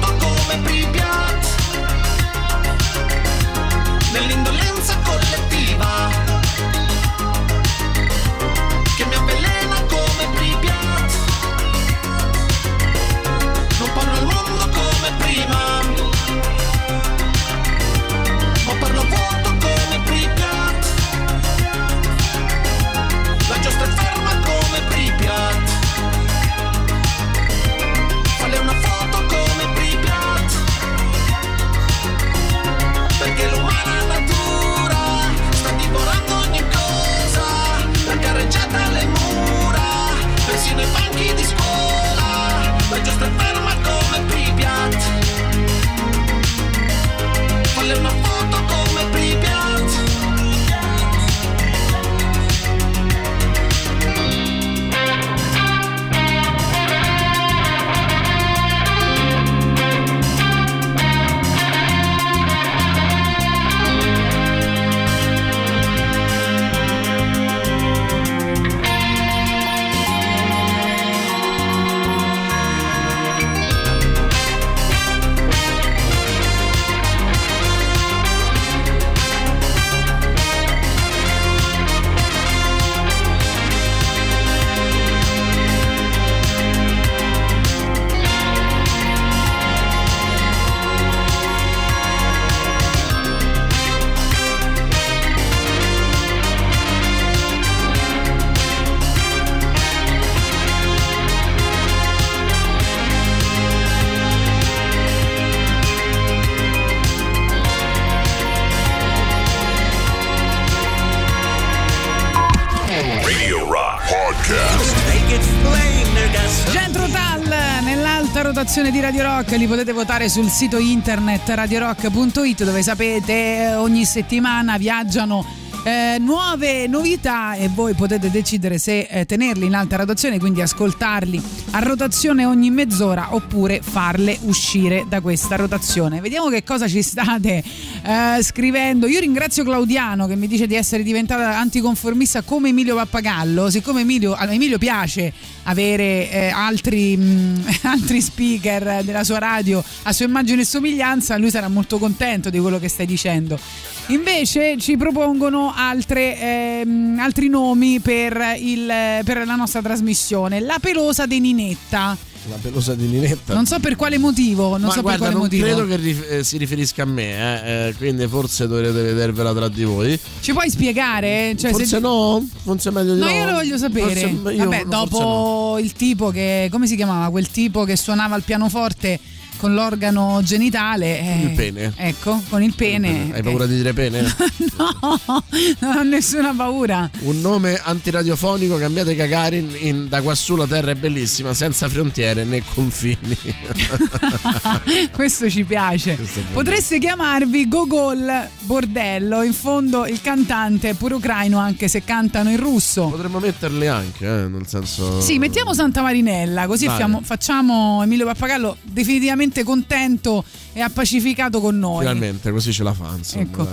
rotazione di Radio Rock li potete votare sul sito internet radiorock.it dove sapete eh, ogni settimana viaggiano eh, nuove novità e voi potete decidere se eh, tenerli in alta rotazione, quindi ascoltarli a rotazione ogni mezz'ora oppure farle uscire da questa rotazione. Vediamo che cosa ci state eh, scrivendo. Io ringrazio Claudiano che mi dice di essere diventata anticonformista come Emilio Pappagallo, siccome Emilio, a Emilio piace avere eh, altri, mh, altri speaker della sua radio a sua immagine e somiglianza, lui sarà molto contento di quello che stai dicendo. Invece ci propongono altre, ehm, altri nomi per, il, per la nostra trasmissione. La pelosa di Ninetta. La pelosa di Ninetta. Non so per quale motivo, non Ma so guarda, per quale non motivo. credo che rif- eh, si riferisca a me, eh, eh, quindi forse dovrete vedervela tra di voi. Ci puoi spiegare? Cioè, forse se- no, forse è meglio di No, no. io lo voglio sapere. Forse- io- Vabbè, no, dopo no. il tipo che. come si chiamava? Quel tipo che suonava il pianoforte con l'organo genitale. eh, Il pene. Ecco, con il pene. Hai paura di dire pene? No, non ho nessuna paura. Un nome antiradiofonico, cambiate Gagarin in Da quassù la terra è bellissima, senza frontiere né confini. Questo ci piace. Potreste chiamarvi Gogol Bordello. In fondo il cantante è pure ucraino, anche se cantano in russo. Potremmo metterle anche, eh, nel senso. Sì, mettiamo Santa Marinella, così fiamo- facciamo Emilio Pappagallo definitivamente contento e appacificato con noi. Finalmente, così ce la fa, insomma. Ecco.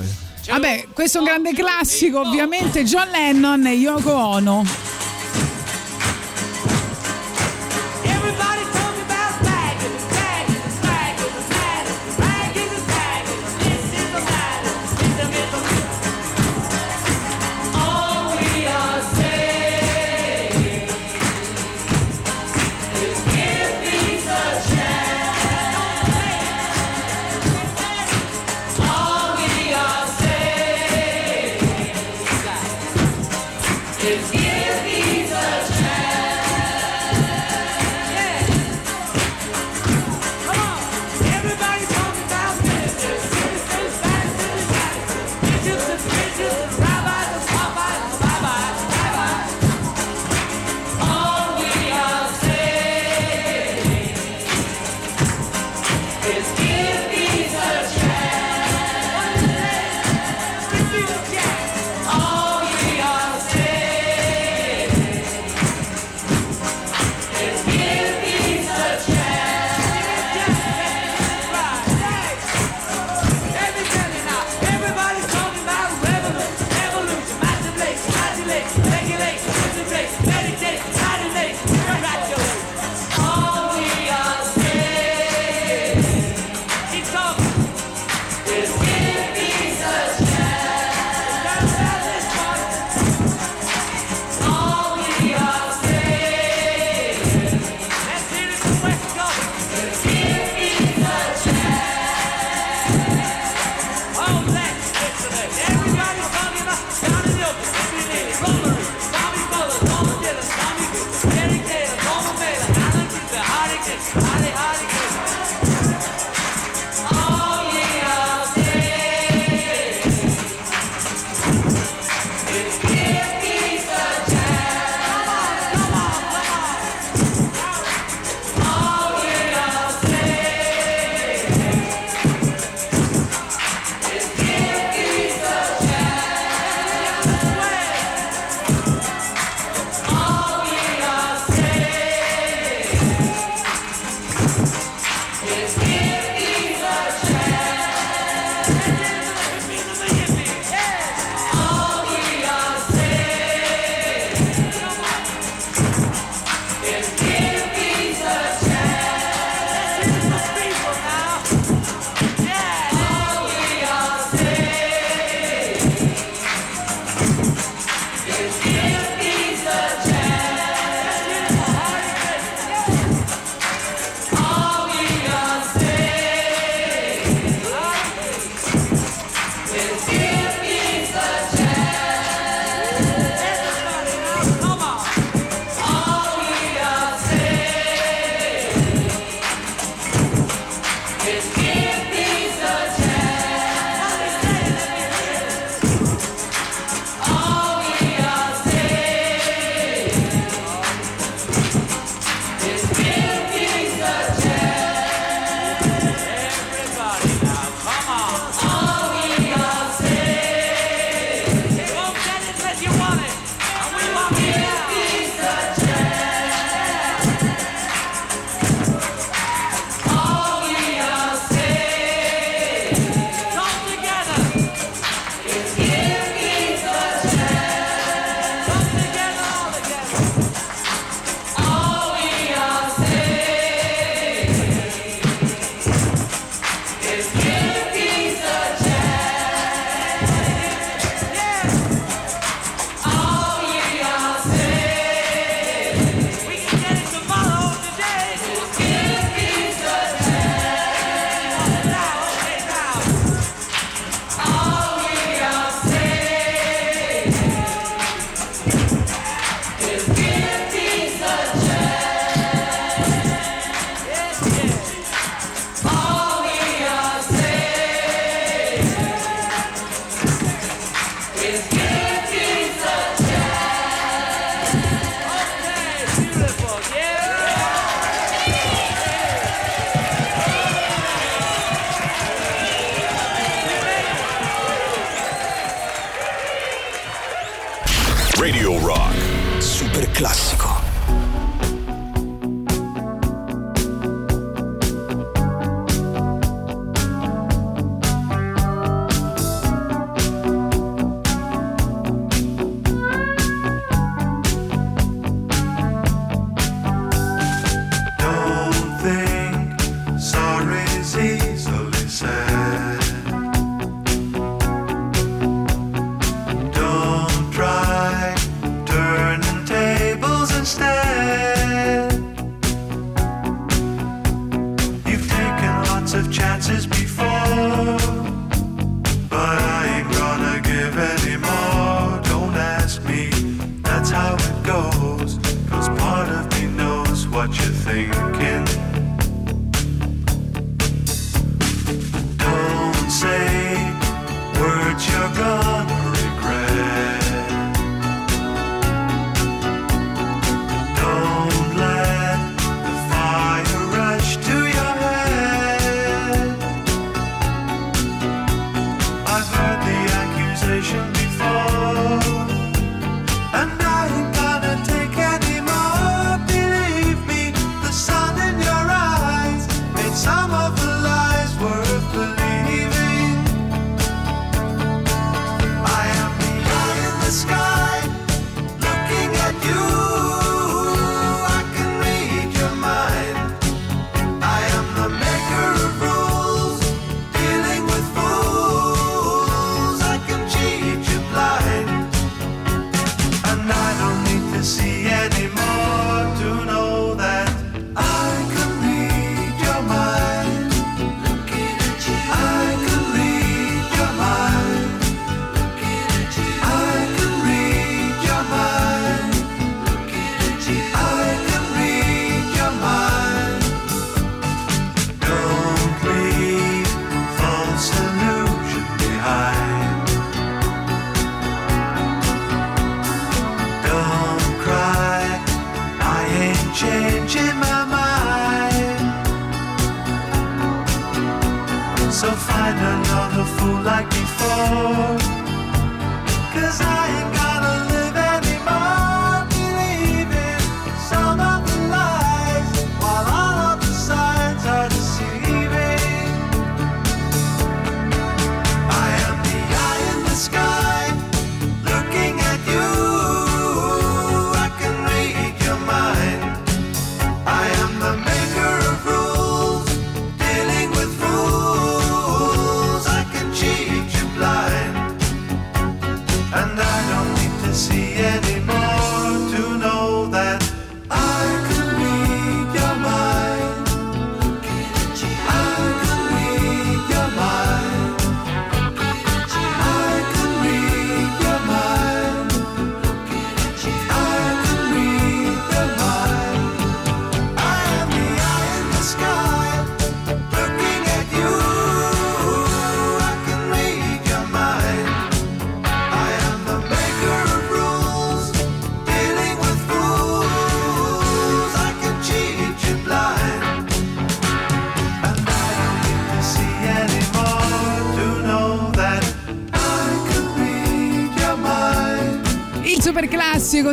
Vabbè, questo è un grande classico, ovviamente John Lennon e Yoko Ono.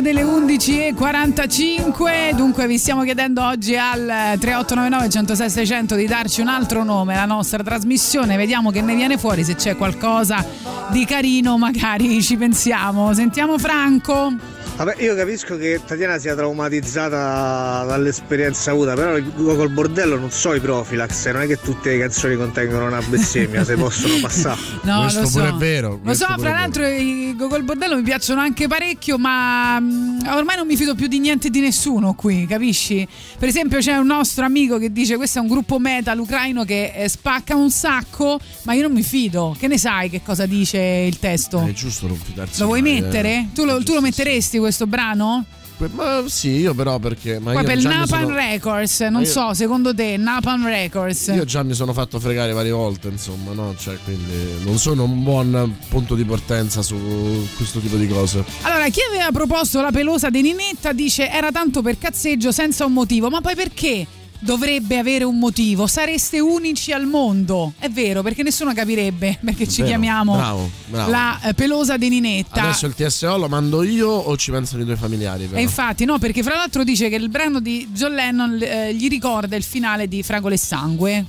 L'arrivo delle 11.45, dunque vi stiamo chiedendo oggi al 3899 106 600 di darci un altro nome alla nostra trasmissione, vediamo che ne viene fuori, se c'è qualcosa di carino magari ci pensiamo. Sentiamo Franco. Vabbè, io capisco che Tatiana sia traumatizzata dall'esperienza avuta, però col bordello non so i profilax, non è che tutte le canzoni contengono una bestemmia, se possono passare. No, questo lo so. pure è vero. Lo so, fra l'altro i Borgo col bordello mi piacciono anche parecchio, ma mm, ormai non mi fido più di niente di nessuno qui, capisci? Per esempio c'è un nostro amico che dice questo è un gruppo metal ucraino che eh, spacca un sacco, ma io non mi fido. Che ne sai che cosa dice il testo? È giusto non fidarsi. Lo vuoi mai, eh. mettere? Eh. Tu, lo, tu lo metteresti questo brano? Ma sì, io però perché. Ma Poi io per Napalm sono- Records, non io- so, secondo te Napalm Records? Io già mi sono fatto fregare varie volte, insomma, no? Cioè, quindi non sono un buon punto di partenza su questo tipo di cose. Allora, chi aveva proposto la pelosa di Ninetta dice era tanto per cazzeggio senza un motivo, ma poi perché? Dovrebbe avere un motivo, sareste unici al mondo. È vero, perché nessuno capirebbe perché ci chiamiamo bravo, bravo. la eh, pelosa di Ninetta. Adesso il TSO lo mando io o ci pensano i tuoi familiari? Però? E infatti, no, perché fra l'altro dice che il brano di John Lennon eh, gli ricorda il finale di Fragole e Sangue.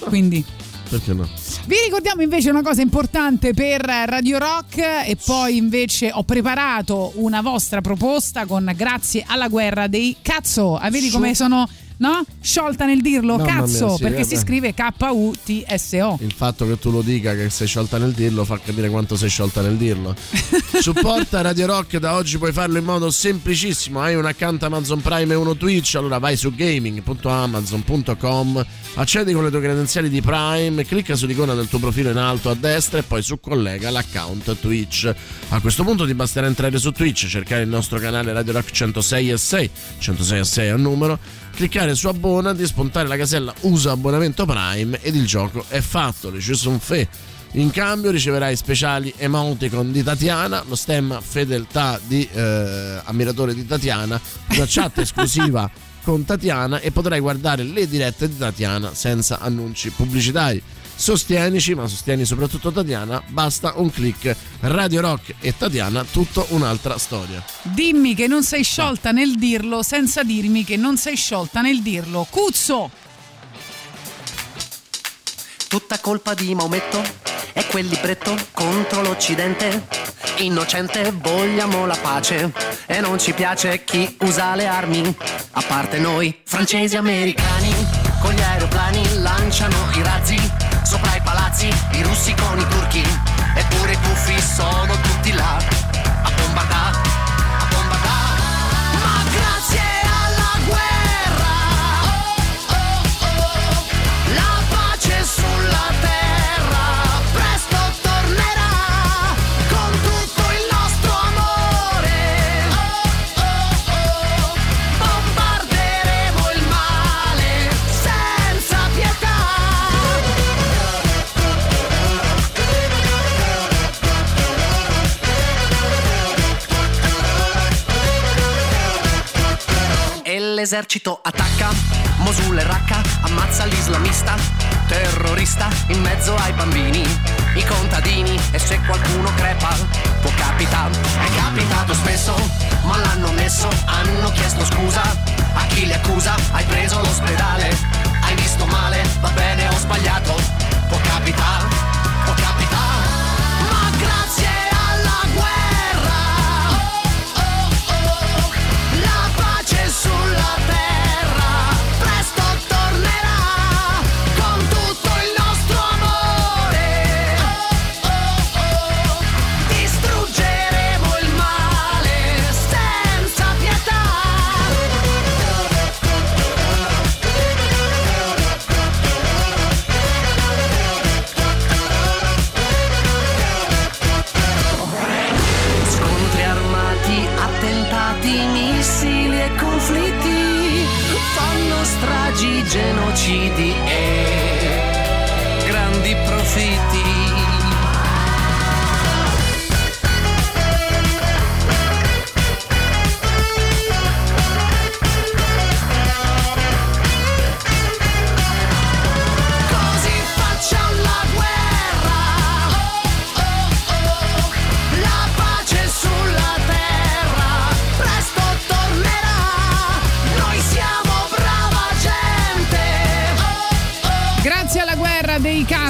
Quindi. Perché no? Vi ricordiamo invece una cosa importante per Radio Rock e poi invece ho preparato una vostra proposta con grazie alla guerra dei cazzo. Ah, vedi come sono, no? Sciolta nel dirlo, Mamma mia, cazzo, sì, perché eh si scrive K-U-T-S-O. Il fatto che tu lo dica che sei sciolta nel dirlo fa capire quanto sei sciolta nel dirlo. Supporta Radio Rock, da oggi puoi farlo in modo semplicissimo. Hai un account Amazon Prime e uno Twitch, allora vai su gaming.amazon.com, accedi con le tue credenziali di Prime, clicca sull'icona del tuo profilo in alto a destra e poi su collega l'account Twitch. A questo punto ti basterà entrare su Twitch, cercare il nostro canale Radio Rock 106 e 6, 106 e 6 è un numero, cliccare su abbonati, spuntare la casella usa abbonamento Prime ed il gioco è fatto. Le un fe. In cambio riceverai speciali emoticon di Tatiana, lo stemma fedeltà di eh, ammiratore di Tatiana, una chat esclusiva con Tatiana e potrai guardare le dirette di Tatiana senza annunci pubblicitari. Sostienici, ma sostieni soprattutto Tatiana, basta un click. Radio Rock e Tatiana, tutto un'altra storia. Dimmi che non sei sciolta nel dirlo senza dirmi che non sei sciolta nel dirlo. Cuzzo! Tutta colpa di Maometto e quel libretto contro l'Occidente. Innocente, vogliamo la pace e non ci piace chi usa le armi. A parte noi, francesi e americani, con gli aeroplani lanciano i razzi sopra i russi con i turchi. Eppure i puffi sono tutti là a bombardare, a l'esercito attacca, Mosul e Raqqa, ammazza l'islamista, terrorista in mezzo ai bambini, i contadini e se qualcuno crepa, può capita, è capitato spesso, ma l'hanno messo, hanno chiesto scusa, a chi li accusa, hai preso l'ospedale, hai visto male, va bene ho sbagliato, può capitare, può capitare,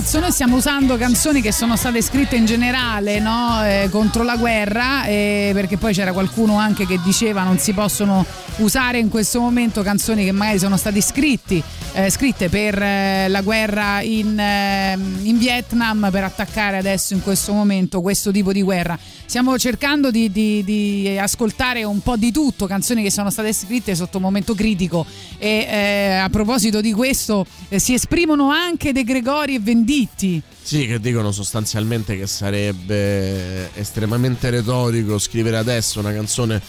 dei cazzo, noi stiamo usando canzoni che sono state scritte in generale no? Eh, contro la guerra, eh, perché poi c'era qualcuno anche che diceva non si possono usare in questo momento canzoni che magari sono state scritti, eh, scritte per eh, la guerra in, eh, in Vietnam, per attaccare adesso in questo momento questo tipo di guerra. Stiamo cercando di, di- di ascoltare un po' di tutto, canzoni che sono state scritte sotto un momento critico e eh, a proposito di questo eh, si esprimono anche De Gregori e Venditti. Sì, che dicono sostanzialmente che sarebbe estremamente retorico scrivere adesso una canzone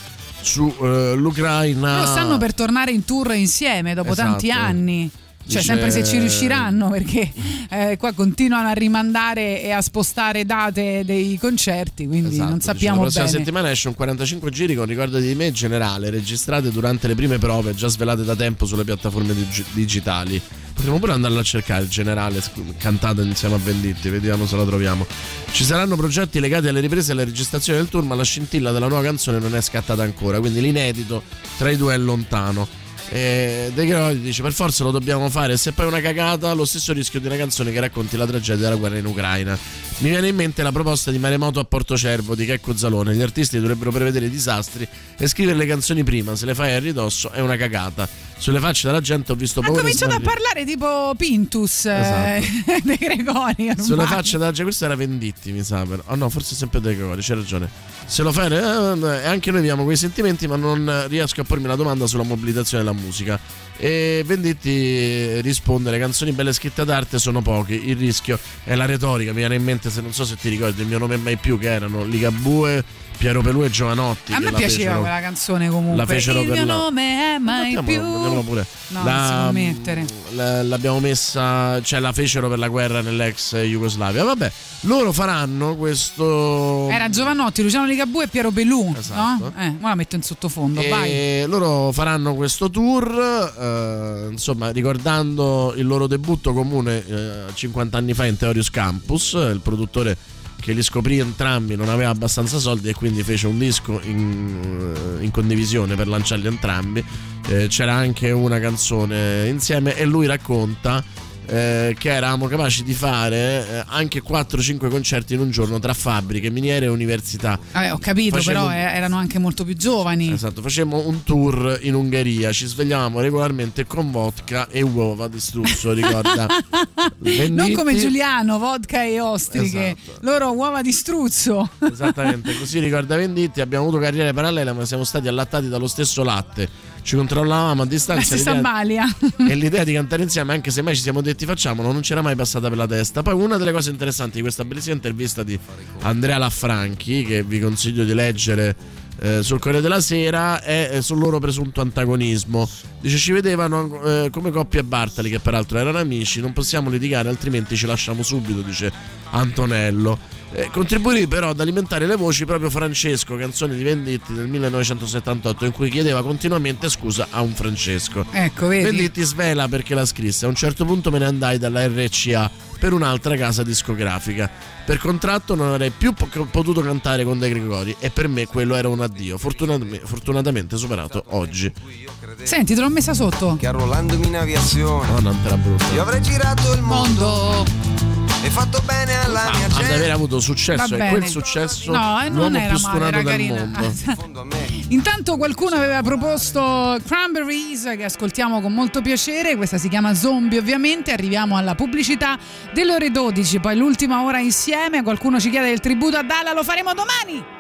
sull'Ucraina. Loro stanno per tornare in tour insieme dopo Esatto. tanti anni. Cioè, Dice- sempre se ci riusciranno, perché eh, qua continuano a rimandare e a spostare date dei concerti, quindi Esatto, non dice, sappiamo La prossima bene. settimana esce un 45 giri con ricordo di me generale, registrate durante le prime prove, già svelate da tempo sulle piattaforme dig- digitali. Potremmo pure andarlo a cercare il generale cantato insieme a Venditti, vediamo se la troviamo. Ci saranno progetti legati alle riprese e alle registrazioni del tour, ma la scintilla della nuova canzone non è scattata ancora, quindi l'inedito tra i due è lontano. E De Gregori dice per forza lo dobbiamo fare se poi è una cagata lo stesso rischio di una canzone che racconti la tragedia della guerra in Ucraina mi viene in mente la proposta di Maremoto a Porto Cervo di Checco Zalone gli artisti dovrebbero prevedere i disastri e scrivere le canzoni prima se le fai a ridosso è una cagata sulle facce della gente ho visto Ha paura e cominciato a parlare tipo Pintus eh, De Gregori. ormai. sulle facce della gente questo era Venditti mi sa però. oh no forse sempre De Gregori c'è ragione se lo fai eh, e anche noi abbiamo quei sentimenti ma non riesco a pormi la domanda sulla mobilitazione della musica. E Venditti risponde le canzoni belle scritte d'arte sono poche il rischio è la retorica mi viene in mente se non so se ti ricordi il mio nome mai più che erano Ligabue Piero Pelù e Giovanotti A me piaceva fecero- quella canzone comunque. la fecero Il per mio la- nome è mai Mettiamola- più. pure. No, La- non si può mettere. la- l'abbiamo messa, cioè la fecero per la guerra nell'ex Jugoslavia. Vabbè, loro faranno questo. Era Giovanotti, Luciano Ligabue e Piero Belù. Esatto. No? Eh, ora la metto in sottofondo, vai. E loro faranno questo tour, eh, insomma, ricordando il loro debutto comune eh, 50 anni fa in Theorius Campus, il produttore che li scoprì entrambi non aveva abbastanza soldi e quindi fece un disco in, eh, in condivisione per lanciarli entrambi. Eh, c'era anche una canzone insieme e lui racconta eh, che eravamo capaci di fare eh, anche 4-5 concerti in un giorno tra fabbriche, miniere e università. Vabbè, ho capito, Facemmo- però eh, erano anche molto più giovani. Esatto, facemmo un tour in Ungheria, ci svegliavamo regolarmente con vodka e uova di struzzo, ricorda? non Venditti. come Giuliano, vodka e ostriche. Esatto. Loro uova di struzzo. Esattamente, così ricorda Venditti, abbiamo avuto carriere parallele ma siamo stati allattati dallo stesso latte. Ci controllavamo a La distanza stessa l'idea- e l'idea di cantare insieme, anche se mai ci siamo detti facciamolo, non c'era mai passata per la testa. Poi una delle cose interessanti di questa bellissima intervista di Andrea Laffranchi, che vi consiglio di leggere eh, sul Corriere della Sera, è eh, sul loro presunto antagonismo. Dice ci vedevano eh, come coppia Bartali, che peraltro erano amici, non possiamo litigare altrimenti ci lasciamo subito, dice Antonello. Eh, contribuì però ad alimentare le voci proprio Francesco, canzone di Venditti del 1978, in cui chiedeva continuamente scusa a un Francesco. Ecco, vedi. Venditti svela perché la scrisse. A un certo punto me ne andai dalla RCA per un'altra casa discografica. Per contratto non avrei più po- potuto cantare con De Gregori e per me quello era un addio, fortunatamente, fortunatamente superato oggi. Senti, te l'ho messa sotto. Che arrollandomi in aviazione No, non te la brutta. Io avrei girato il mondo e fatto bene alla mia Ad gente aver avuto successo e bene. quel successo No, eh, non era più male, carina. mondo. Intanto qualcuno aveva proposto Cranberries che ascoltiamo con molto piacere, questa si chiama Zombie ovviamente, arriviamo alla pubblicità delle ore 12, poi l'ultima ora insieme, qualcuno ci chiede del tributo a Dalla, lo faremo domani.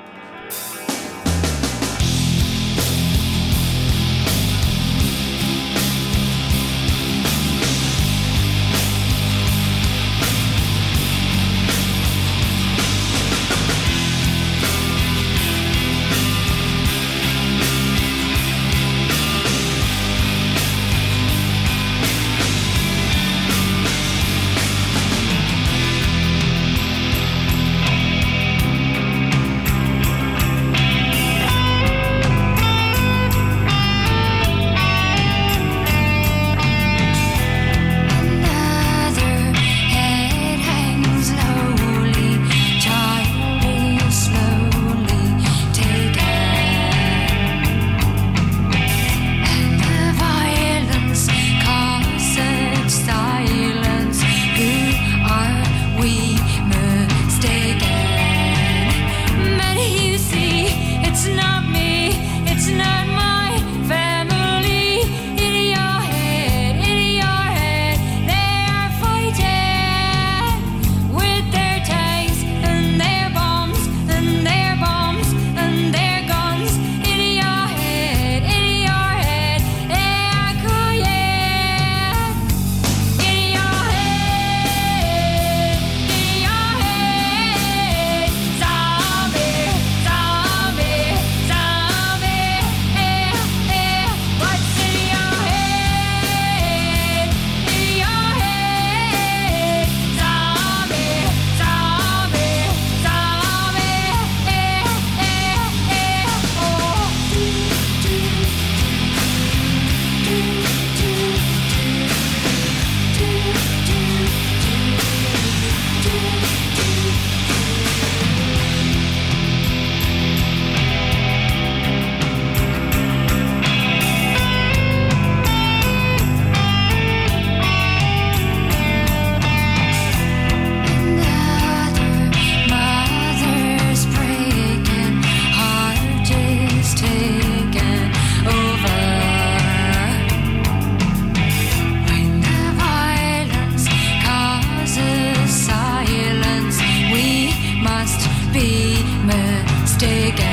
be mistaken.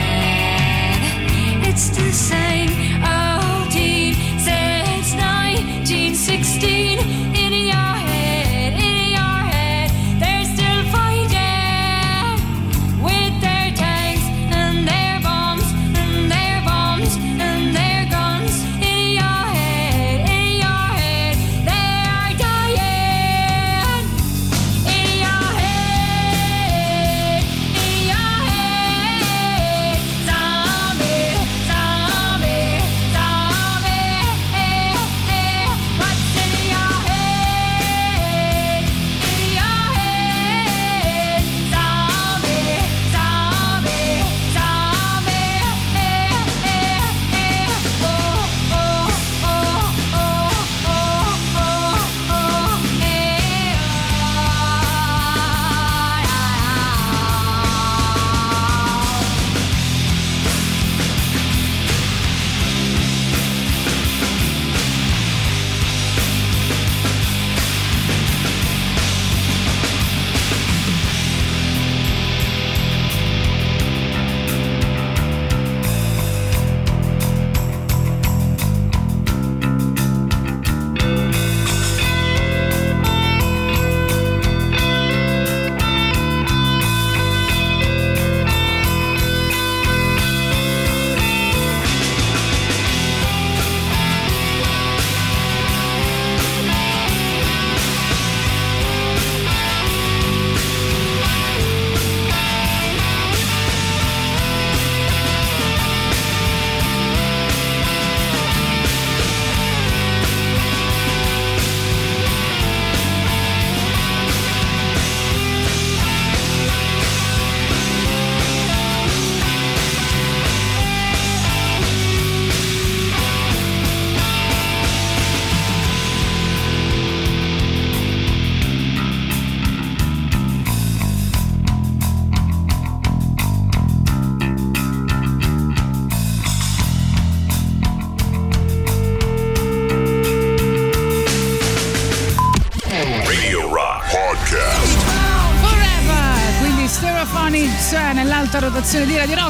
It's the same.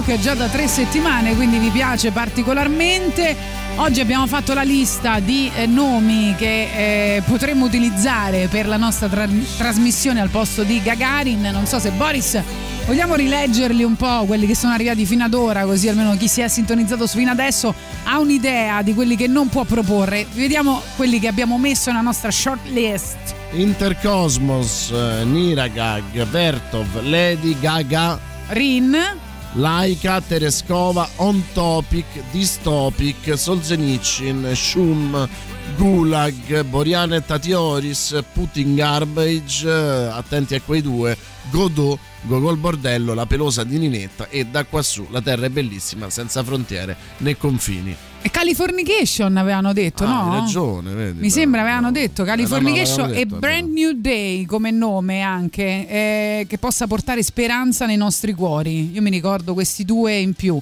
Rock già da tre settimane, quindi vi piace particolarmente. Oggi abbiamo fatto la lista di eh, nomi che eh, potremmo utilizzare per la nostra tra- trasmissione al posto di Gagarin. Non so se Boris vogliamo rileggerli un po', quelli che sono arrivati fino ad ora, così almeno chi si è sintonizzato fino adesso ha un'idea di quelli che non può proporre. Vediamo quelli che abbiamo messo nella nostra short list. Intercosmos, eh, Niragag, Vertov, Lady Gaga, Rin, Laika, Tereskova, On Topic, Dystopic, Solzhenitsyn, Shum, Gulag, Boriana e Tatioris, Putin Garbage, attenti a quei due, Godot, Gogol Bordello, La pelosa di Ninetta e da quassù la terra è bellissima, senza frontiere né confini. E Californication avevano detto, Ah, no? Hai ragione, vedi. Mi sembra avevano detto Californication e detto, Brand New Day come nome anche, eh, che possa portare speranza nei nostri cuori. Io mi ricordo questi due in più.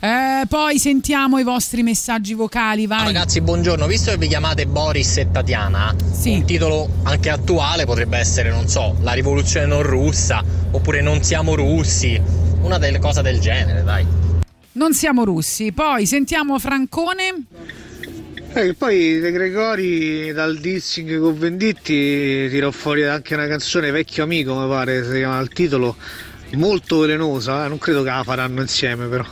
Eh, poi sentiamo i vostri messaggi vocali, vai. Ragazzi, buongiorno. Visto che vi chiamate Boris e Tatiana, un titolo anche attuale potrebbe essere, non so, La rivoluzione non russa oppure Non siamo russi. Una delle cose del genere, dai. Non siamo russi. Poi sentiamo Francone. E poi De Gregori dal dissing con Venditti tirò fuori anche una canzone Vecchio Amico, mi pare si chiama il titolo, molto velenosa, eh, non credo che la faranno insieme però.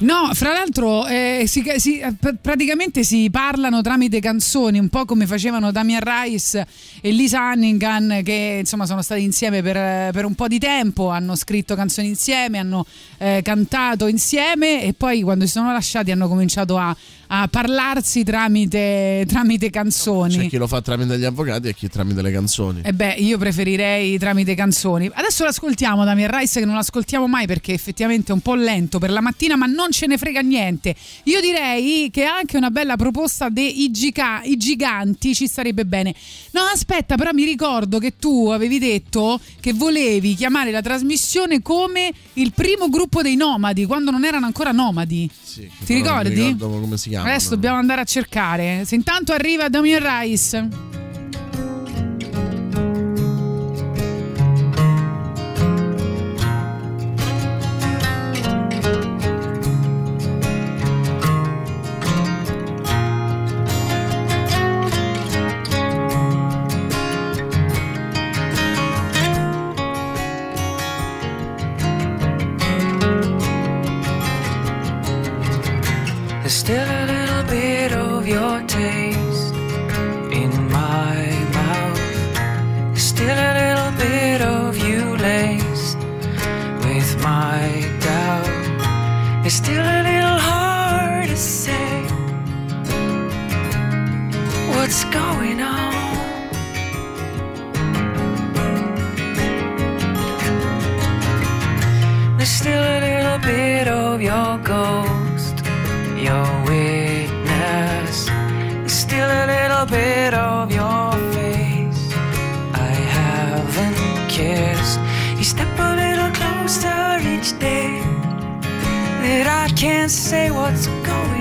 No, fra l'altro eh, si- si- pr- praticamente si parlano tramite canzoni, un po' come facevano Damian Rice e Lisa Hannigan, che insomma sono stati insieme per, per un po' di tempo, hanno scritto canzoni insieme, hanno eh, cantato insieme e poi quando si sono lasciati hanno cominciato a, a parlarsi tramite, tramite canzoni. C'è chi lo fa tramite gli avvocati e chi tramite le canzoni. E beh, io preferirei tramite canzoni. Adesso l'ascoltiamo Damien Rice che non l'ascoltiamo mai perché effettivamente è un po' lento per la mattina, ma non ce ne frega niente. Io direi che anche una bella proposta dei giga- giganti ci starebbe bene. No, aspetta, però mi ricordo che tu avevi detto che volevi chiamare la trasmissione come il primo gruppo dei nomadi, quando non erano ancora nomadi. Sì, Ti però non ricordi? mi ricordo come si chiama. Adesso dobbiamo andare a cercare. Se intanto arriva Damien Rice. Can't say what's going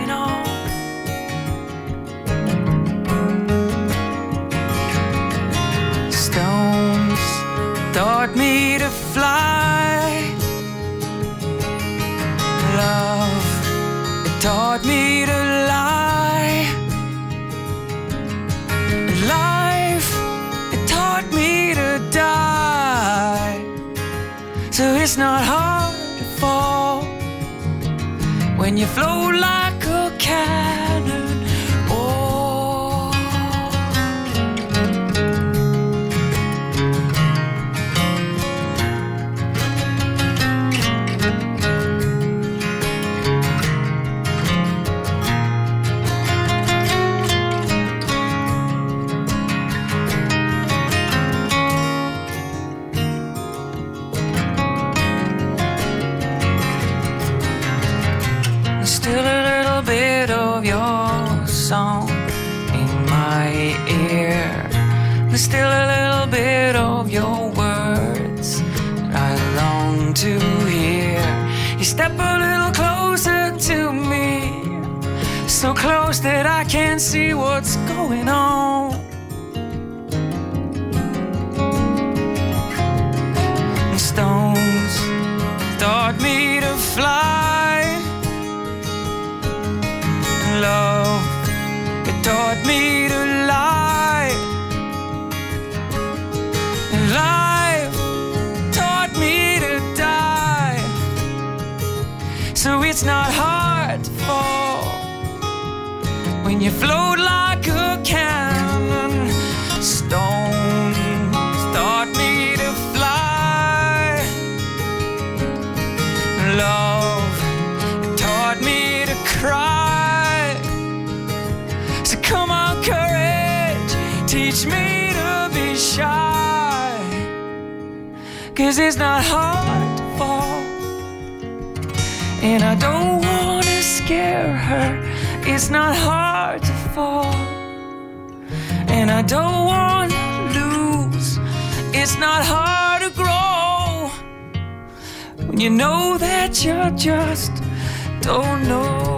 you float like a cannon. Song in my ear. There's still a little bit of your words I long to hear. You step a little closer to me, so close that I can't see what's going on. Stones taught me to fly Taught me to lie. And life taught me to die. So it's not hard to fall when you float Cause it's not hard to fall. And I don't wanna scare her. It's not hard to fall. And I don't wanna lose. It's not hard to grow. When you know that you just don't know.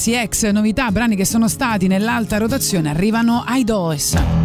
Anzi ex novità, brani che sono stati nell'alta rotazione, arrivano ai Does.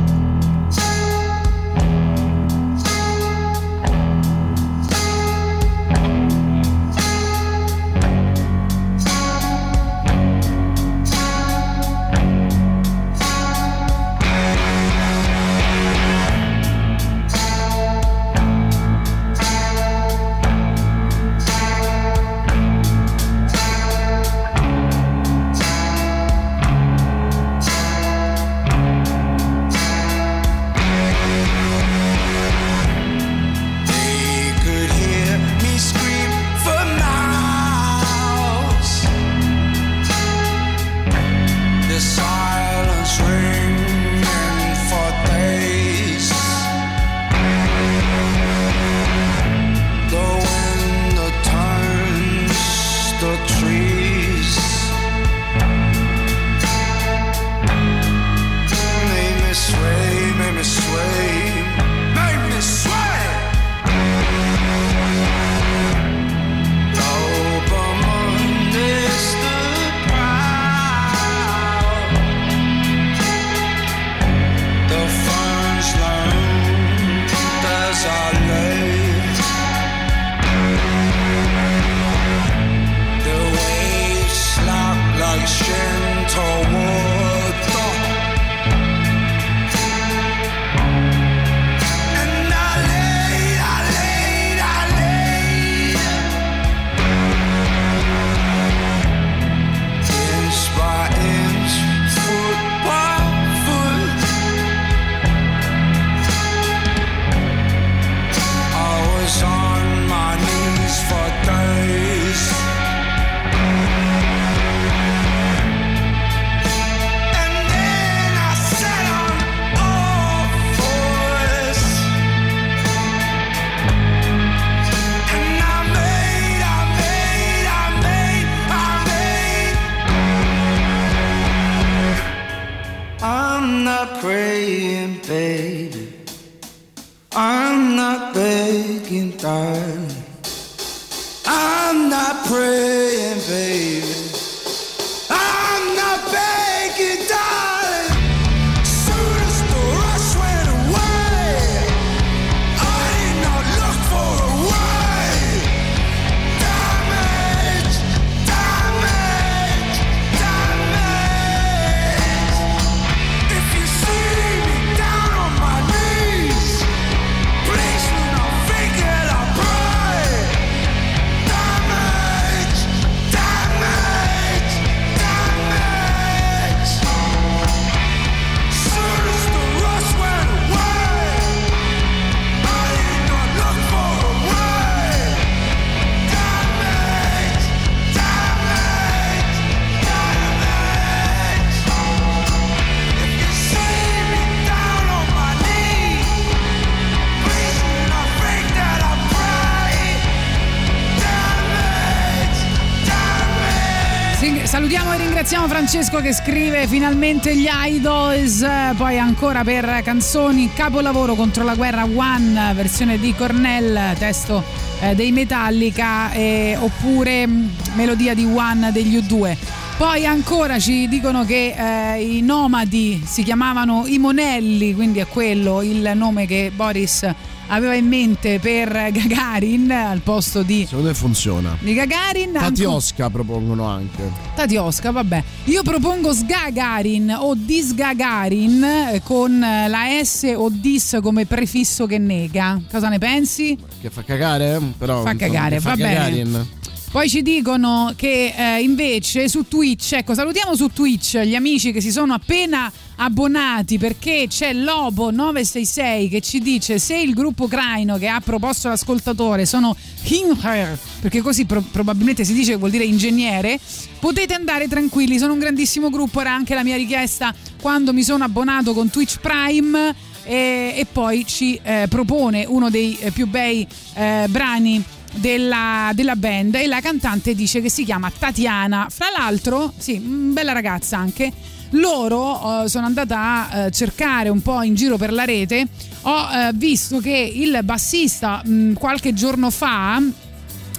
Francesco che scrive finalmente gli Idols, poi ancora per canzoni Capolavoro contro la guerra One, versione di Cornell, testo eh, dei Metallica, eh, oppure mh, melodia di One degli U2. Poi ancora ci dicono che eh, i nomadi si chiamavano i Monelli, quindi è quello il nome che Boris aveva in mente per Gagarin al posto di, Secondo me funziona. di Gagarin. Tatiosca propongono anche. Tatiosca, vabbè. Io propongo Sgagarin o Disgagarin eh, con eh, la S o Dis come prefisso che nega. Cosa ne pensi? Che fa cagare? Però, Fa cagare, va bene. Poi ci dicono che eh, invece su Twitch, ecco, salutiamo su Twitch gli amici che si sono appena abbonati perché c'è Lobo966 che ci dice se il gruppo ucraino che ha proposto l'ascoltatore sono Himher, perché così pro- probabilmente si dice che vuol dire ingegnere, potete andare tranquilli, sono un grandissimo gruppo, era anche la mia richiesta quando mi sono abbonato con Twitch Prime e, e poi ci eh, propone uno dei eh, più bei eh, brani della, della band e la cantante dice che si chiama Tatiana. Fra l'altro, sì, mm, bella ragazza anche. Loro eh, sono andata a eh, cercare un po' in giro per la rete. Ho eh, visto che il bassista mh, qualche giorno fa,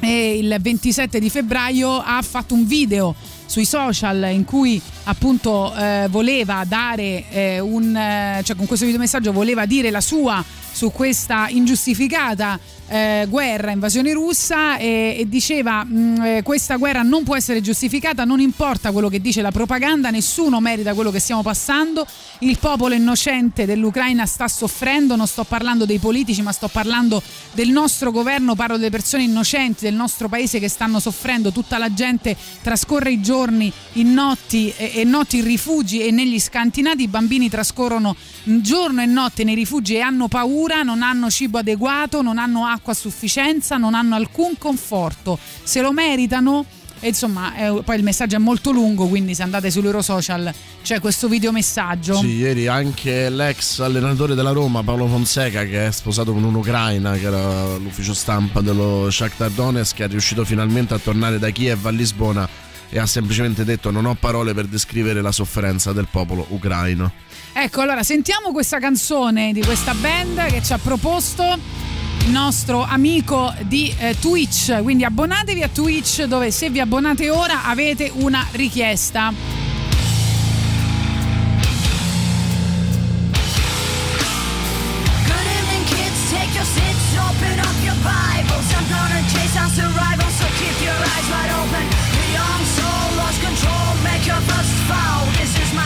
eh, il 27 di febbraio, ha fatto un video sui social in cui appunto eh, voleva dare eh, un eh, cioè con questo videomessaggio voleva dire la sua su questa ingiustificata eh, guerra, invasione russa e, e diceva mh, eh, questa guerra non può essere giustificata, non importa quello che dice la propaganda, nessuno merita quello che stiamo passando, il popolo innocente dell'Ucraina sta soffrendo, non sto parlando dei politici ma sto parlando del nostro governo, parlo delle persone innocenti del nostro paese che stanno soffrendo, tutta la gente trascorre i giorni in notti e, e notti in rifugi e negli scantinati, i bambini trascorrono giorno e notte nei rifugi e hanno paura, non hanno cibo adeguato, non hanno acqua a sufficienza, non hanno alcun conforto, se lo meritano. E insomma, eh, poi il messaggio è molto lungo, quindi se andate sui loro social c'è questo videomessaggio. Sì, ieri anche l'ex allenatore della Roma, Paolo Fonseca, che è sposato con un'ucraina, che era l'ufficio stampa dello Shakhtar Donetsk, è riuscito finalmente a tornare da Kiev a Lisbona e ha semplicemente detto non ho parole per descrivere la sofferenza del popolo ucraino. Ecco, allora sentiamo questa canzone di questa band che ci ha proposto il nostro amico di eh, Twitch. Quindi abbonatevi a Twitch dove se vi abbonate ora avete una richiesta. Good evening, kids. Take your seats, open up your Bibles. I'm gonna chase down survival,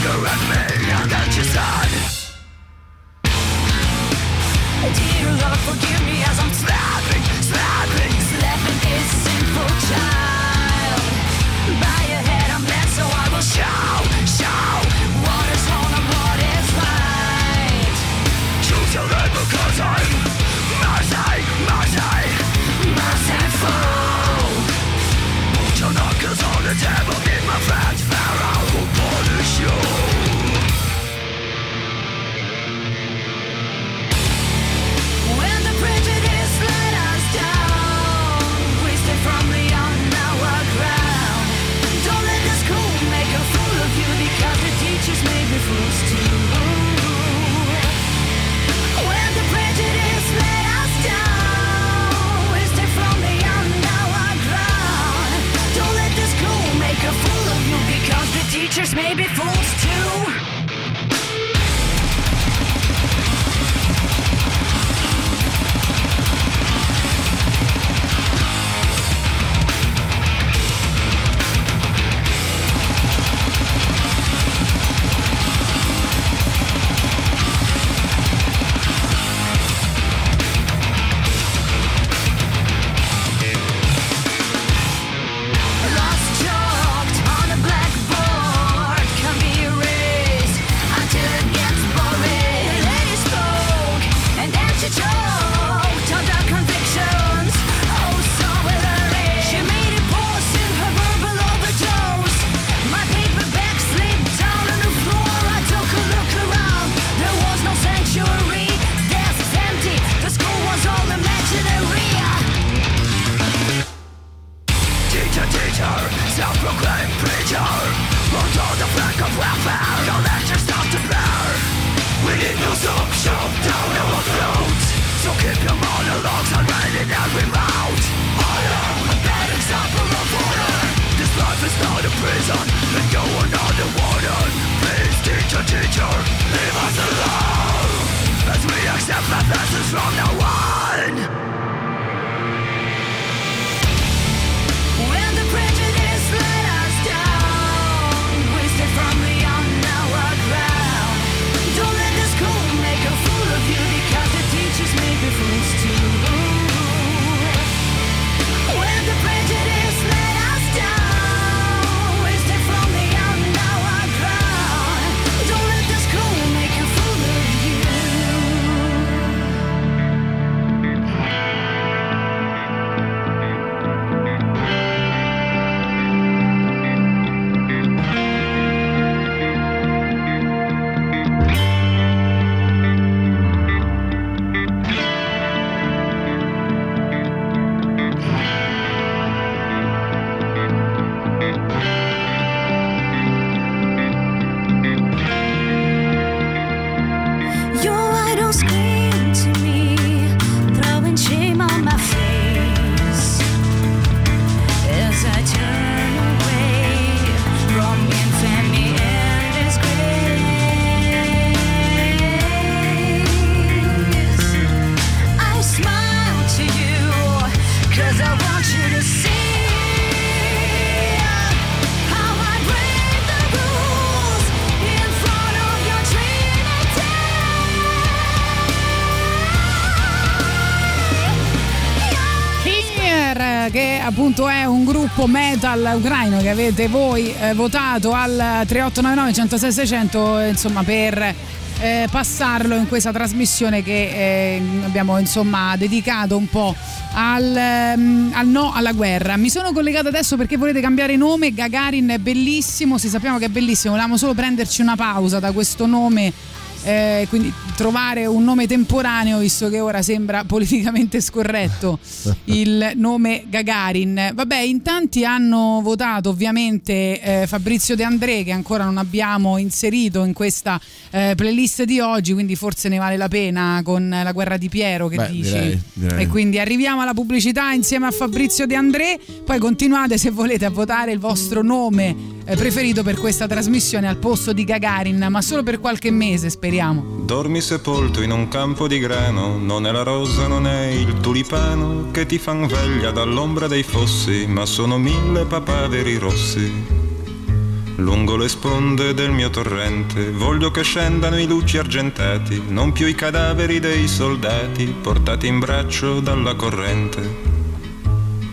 finger at me and then she said. Dear Lord, forgive me as I'm slapping, slapping, slapping. This sinful child. pictures may be fools. Metal ucraino che avete voi eh, votato al 3899 106 600 insomma per eh, passarlo in questa trasmissione che eh, abbiamo insomma dedicato un po' al, ehm, al no alla guerra. Mi sono collegata adesso perché volete cambiare nome, Gagarin è bellissimo, si sappiamo che è bellissimo, volevamo solo prenderci una pausa da questo nome eh, quindi trovare un nome temporaneo visto che ora sembra politicamente scorretto il nome Gagarin. Vabbè in tanti hanno votato ovviamente eh, Fabrizio De André che ancora non abbiamo inserito in questa eh, playlist di oggi quindi forse ne vale la pena con la guerra di Piero che Beh, dici? direi, direi. e quindi arriviamo alla pubblicità insieme a Fabrizio De André. Poi continuate se volete a votare il vostro nome preferito per questa trasmissione al posto di Gagarin ma solo per qualche mese speriamo Dormi sepolto in un campo di grano, non è la rosa, non è il tulipano che ti fan veglia dall'ombra dei fossi, ma sono mille papaveri rossi. Lungo le sponde del mio torrente voglio che scendano i luci argentati, non più i cadaveri dei soldati portati in braccio dalla corrente.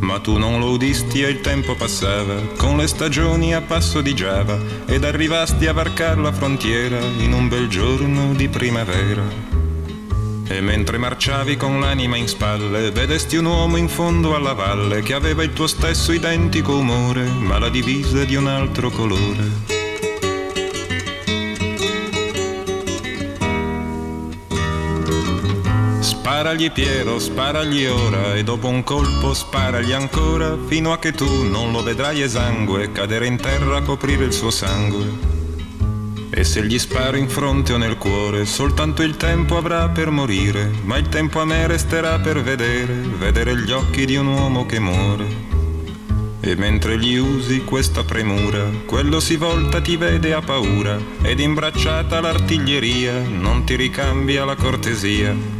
Ma tu non lo udisti e il tempo passava, con le stagioni a passo di Giava, ed arrivasti a varcar la frontiera in un bel giorno di primavera. E mentre marciavi con l'anima in spalle, vedesti un uomo in fondo alla valle che aveva il tuo stesso identico umore, ma la divisa di un altro colore. Sparagli Piero, sparagli ora e dopo un colpo sparagli ancora fino a che tu non lo vedrai esangue cadere in terra a coprire il suo sangue. E se gli sparo in fronte o nel cuore, soltanto il tempo avrà per morire, ma il tempo a me resterà per vedere, vedere gli occhi di un uomo che muore. E mentre gli usi questa premura, quello si volta ti vede a paura, ed imbracciata l'artiglieria non ti ricambia la cortesia.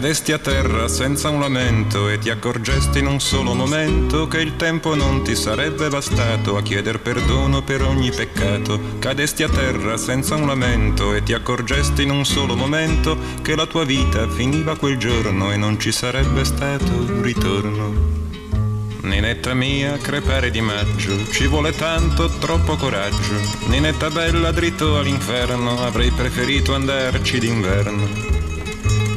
Cadesti a terra senza un lamento e ti accorgesti in un solo momento che il tempo non ti sarebbe bastato a chieder perdono per ogni peccato. Cadesti a terra senza un lamento e ti accorgesti in un solo momento che la tua vita finiva quel giorno e non ci sarebbe stato un ritorno. Ninetta mia, crepare di maggio, ci vuole tanto, troppo coraggio. Ninetta bella, dritto all'inferno, avrei preferito andarci d'inverno.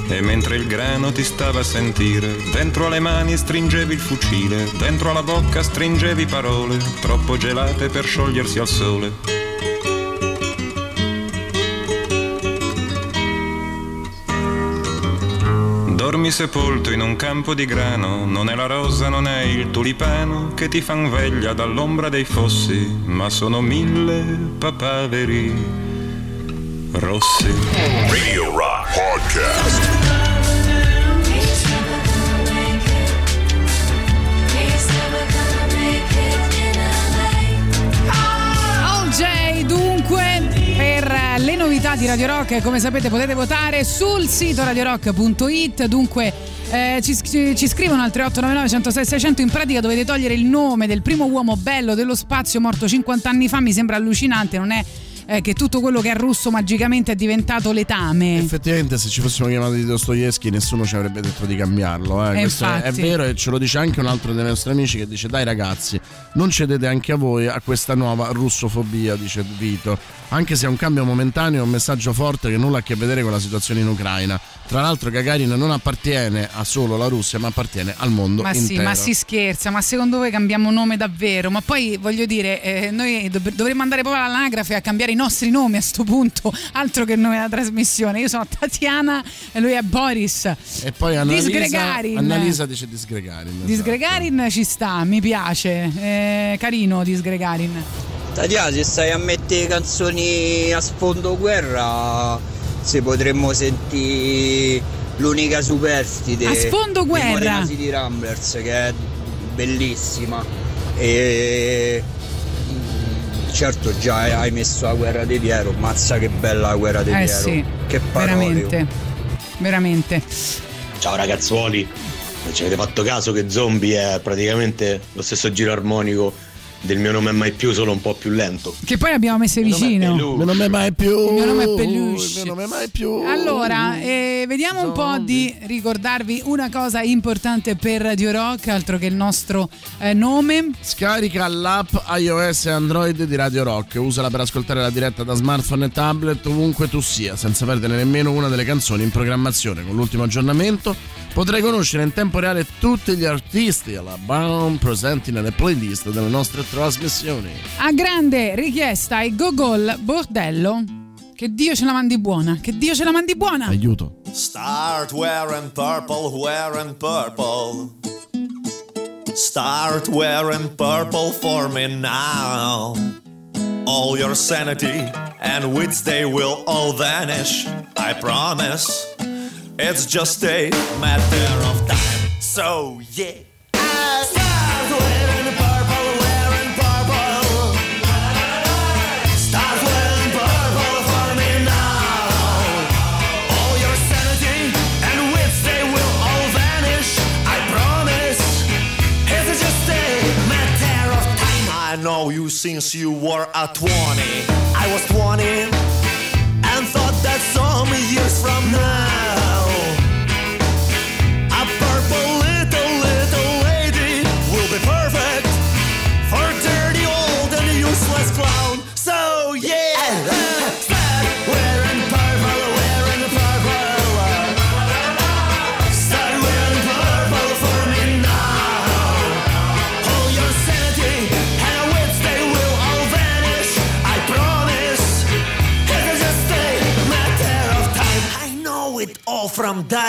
E mentre il grano ti stava a sentire, dentro alle mani stringevi il fucile, dentro alla bocca stringevi parole, troppo gelate per sciogliersi al sole. Dormi sepolto in un campo di grano, non è la rosa, non è il tulipano che ti fan veglia dall'ombra dei fossi, ma sono mille papaveri rossi. Radio Rock Podcast. Le novità di Radio Rock, come sapete potete votare sul sito radiorock.it, dunque eh, ci, ci- ci scrivono al 3899 106 600 in pratica dovete togliere il nome del primo uomo bello dello spazio morto 50 anni fa, mi sembra allucinante, non è eh, che tutto quello che è russo magicamente è diventato letame. Effettivamente, se ci fossimo chiamati di Dostoevsky, nessuno ci avrebbe detto di cambiarlo. eh. Eh, Questo è, è vero e ce lo dice anche un altro dei nostri amici che dice: Dai ragazzi, non cedete anche a voi a questa nuova russofobia, dice Vito. Anche se è un cambio momentaneo, è un messaggio forte che nulla ha a che vedere con la situazione in Ucraina. Tra l'altro, Gagarin non appartiene a solo la Russia, ma appartiene al mondo Ma sì, intero. ma si scherza, ma secondo voi cambiamo nome davvero? Ma poi voglio dire, eh, noi dov- dovremmo andare proprio all'anagrafe a cambiare i nostri nomi a sto punto, altro che il nome della trasmissione. Io sono Tatiana e lui è Boris. E poi Annalisa, Disgregarin. Annalisa dice Disgregarin. Disgregarin ci sta, mi piace. Eh, carino Disgregarin. Tatiana, se stai a mettere canzoni a sfondo guerra, se potremmo sentire l'unica superstite A sfondo guerra? Modena City Ramblers, che è bellissima. E mm, certo già hai messo la guerra di Piero, mazza che bella la guerra di Eh Piero. sì, che parole. veramente. Veramente. Ciao ragazzuoli, non ci avete fatto caso che Zombie è praticamente lo stesso giro armonico del mio nome è mai più, solo un po' più lento. Che poi abbiamo messo vicino. Il mio nome è mai più. Il mio nome è Peluche. Il mio nome è mai più. Allora, eh, vediamo un po' di ricordarvi una cosa importante per Radio Rock, altro che il nostro eh, nome. Scarica l'app iOS e Android di Radio Rock, usala per ascoltare la diretta da smartphone e tablet ovunque tu sia, senza perdere nemmeno una delle canzoni in programmazione. Con l'ultimo aggiornamento potrai conoscere in tempo reale tutti gli artisti alla BAM presenti nelle playlist delle nostre trasmissioni. A grande richiesta ai Gogol Bordello. Che Dio ce la mandi buona, che Dio ce la mandi buona. Aiuto. Start wearing purple, wearing purple. Start wearing purple for me now. All your sanity and wits, they will all vanish. I promise. It's just a matter of time. So, yeah. Start wearing purple, wearing purple. Start wearing purple for me now. All your sanity and wits, they will all vanish. I promise. It's just a matter of time. I know you since you were at 20. I was 20 and thought that some years from now.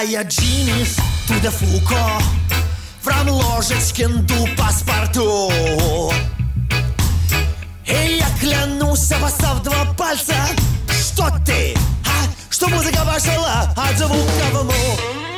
Diogenes to the Foucault From Ложечкин до паспорту. И я клянусь, обоссав два пальца Что ты, а? Что музыка пошла от звука в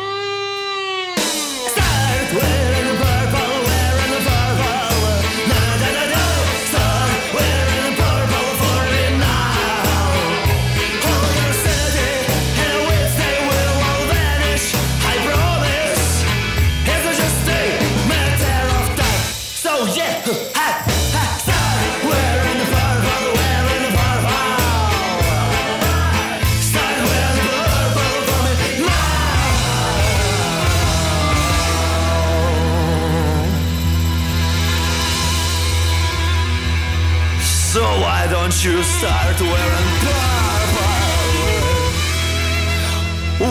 you start wearing purple?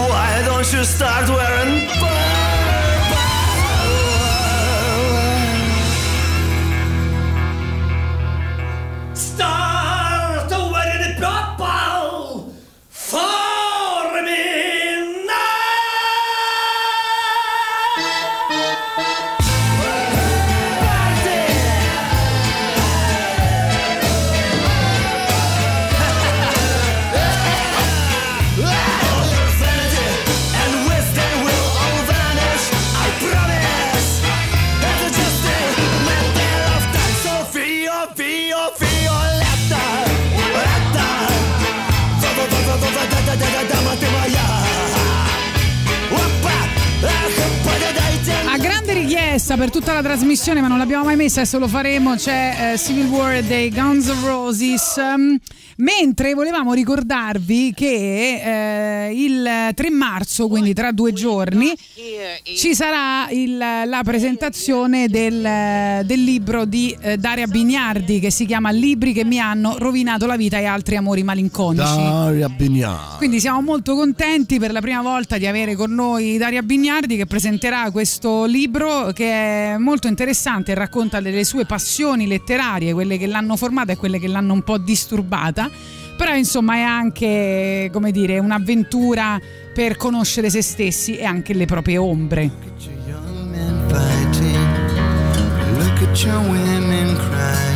Why don't you start wearing purple? Richiesta per tutta la trasmissione, ma non l'abbiamo mai messa, adesso lo faremo, c'è eh, Civil War dei Guns N' Roses. Mentre volevamo ricordarvi che eh, il 3 marzo, quindi tra due giorni, ci sarà il- la presentazione del, del libro di eh, Daria Bignardi che si chiama Libri che mi hanno rovinato la vita e altri amori malinconici. Daria Bignà. Quindi siamo molto contenti per la prima volta di avere con noi Daria Bignardi che presenterà questo libro che è molto interessante e racconta delle sue passioni letterarie, quelle che l'hanno formata e quelle che l'hanno un po' disturbata. Però insomma è anche, come dire, un'avventura per conoscere se stessi e anche le proprie ombre. Look at your women crying.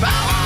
Radio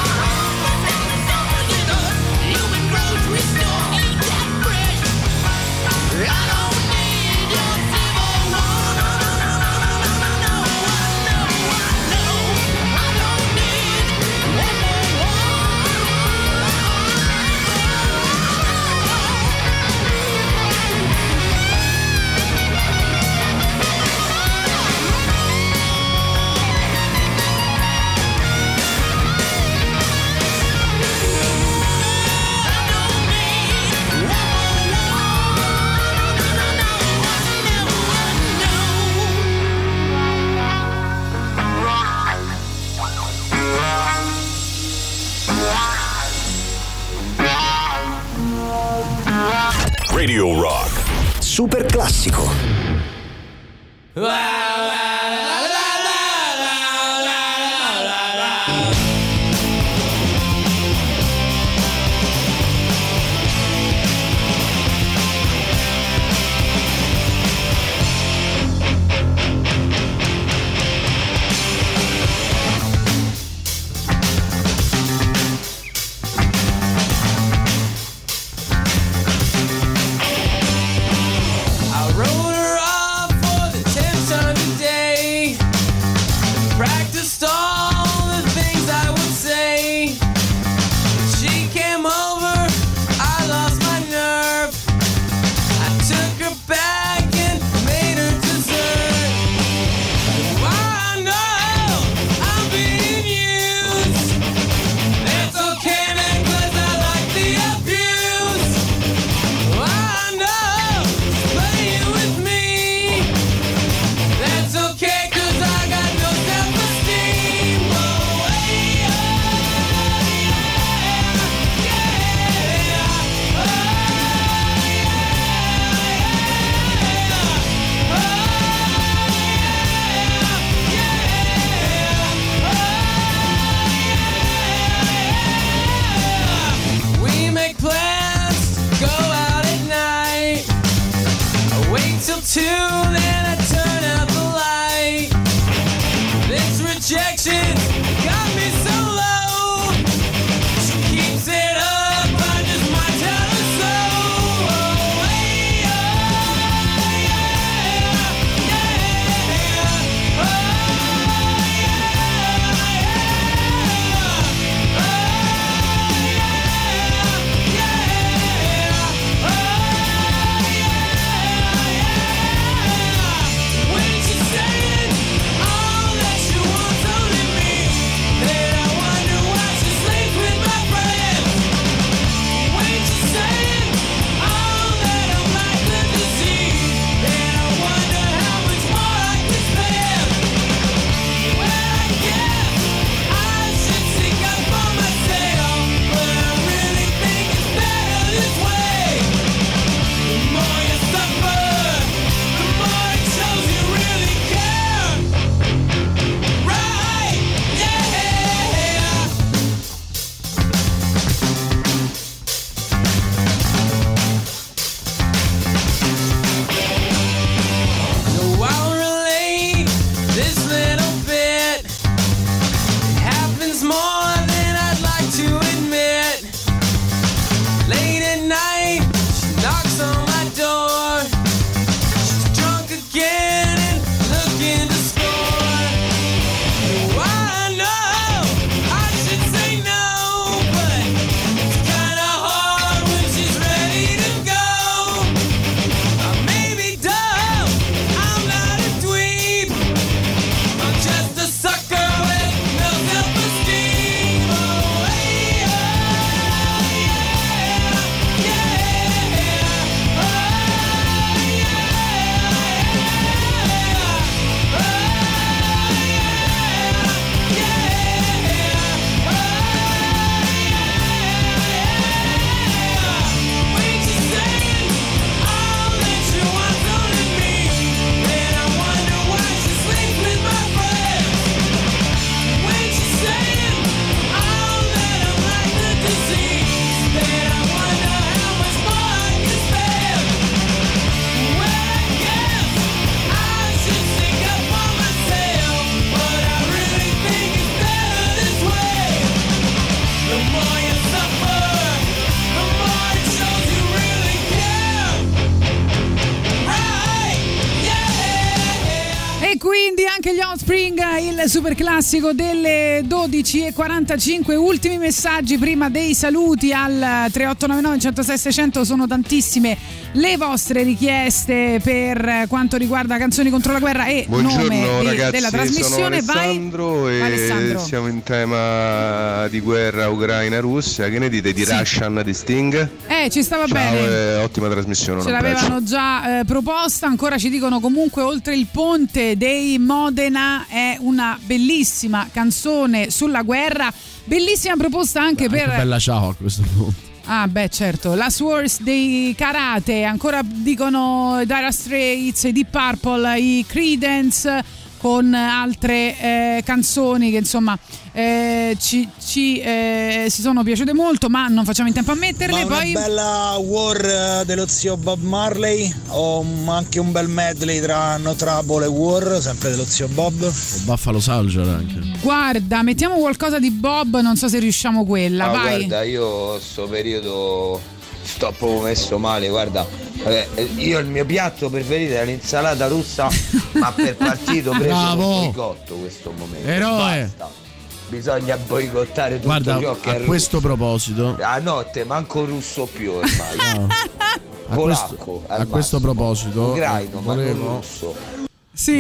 super classico delle 12.45. Ultimi messaggi prima dei saluti al 3899 106 600. Sono tantissime le vostre richieste per quanto riguarda canzoni contro la guerra e nome Buongiorno de- ragazzi, della trasmissione. sono Alessandro Vai, e Alessandro. siamo in tema di guerra Ucraina-Russia. Che ne dite di Russian di Sting? Eh, ci stava Ciao bene. e ottima trasmissione. Ce l'avevano già eh, proposta, ancora ci dicono comunque oltre il ponte dei Modena è una bellissima canzone sulla guerra, bellissima proposta anche Che per... bella ciao a questo punto. Ah beh certo, la Swords dei Karate, ancora dicono Dire Straits, Deep Purple, i Credence con altre eh, canzoni che insomma eh, ci, ci, eh, si sono piaciute molto ma non facciamo in tempo a metterle. Ma una Poi... bella war eh, dello zio Bob Marley o anche un bel medley tra No Trouble e War, sempre dello zio Bob. O Buffalo Soldier anche. Guarda, mettiamo qualcosa di Bob, non so se riusciamo quella, Ah, vai. guarda, io sto periodo sto proprio messo male, guarda. Eh, Io il mio piatto preferito è l'insalata russa, ma per partito preso Bravo. un boicotto questo momento. Eroe. Basta. Bisogna boicottare tutto Guarda, ciò che a è russo. questo proposito, A notte manco russo più ormai. No. a Polacco, questo, a questo proposito, Ucraino, ma non volevo, russo.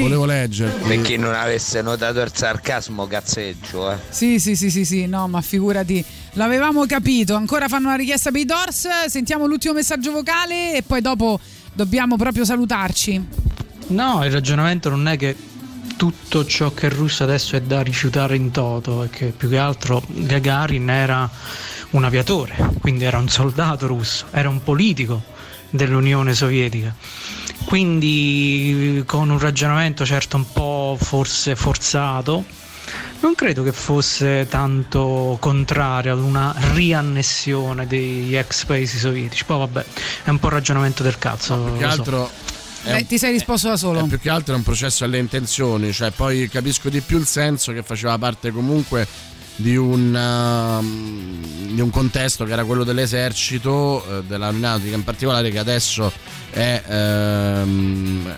volevo leggerti. Per chi non avesse notato il sarcasmo, cazzeggio, eh. Sì, sì, sì, sì, sì, no, ma figurati, l'avevamo capito. Ancora fanno una richiesta per i Doors, sentiamo l'ultimo messaggio vocale e poi dopo dobbiamo proprio salutarci. No, il ragionamento non è che tutto ciò che è russo adesso è da rifiutare in toto, è che più che altro Gagarin era un aviatore, quindi era un soldato russo, era un politico dell'Unione Sovietica. Quindi con un ragionamento certo un po' forse forzato, non credo che fosse tanto contrario ad una riannessione degli ex paesi sovietici. Poi vabbè, è un po' il ragionamamento del cazzo. Più che so. altro è Beh, un- ti sei risposto da solo. è più che altro è un processo alle intenzioni, cioè poi capisco di più il senso che faceva parte comunque di un, um, di un contesto che era quello dell'esercito, eh, dell'aeronautica in particolare, che adesso è, ehm,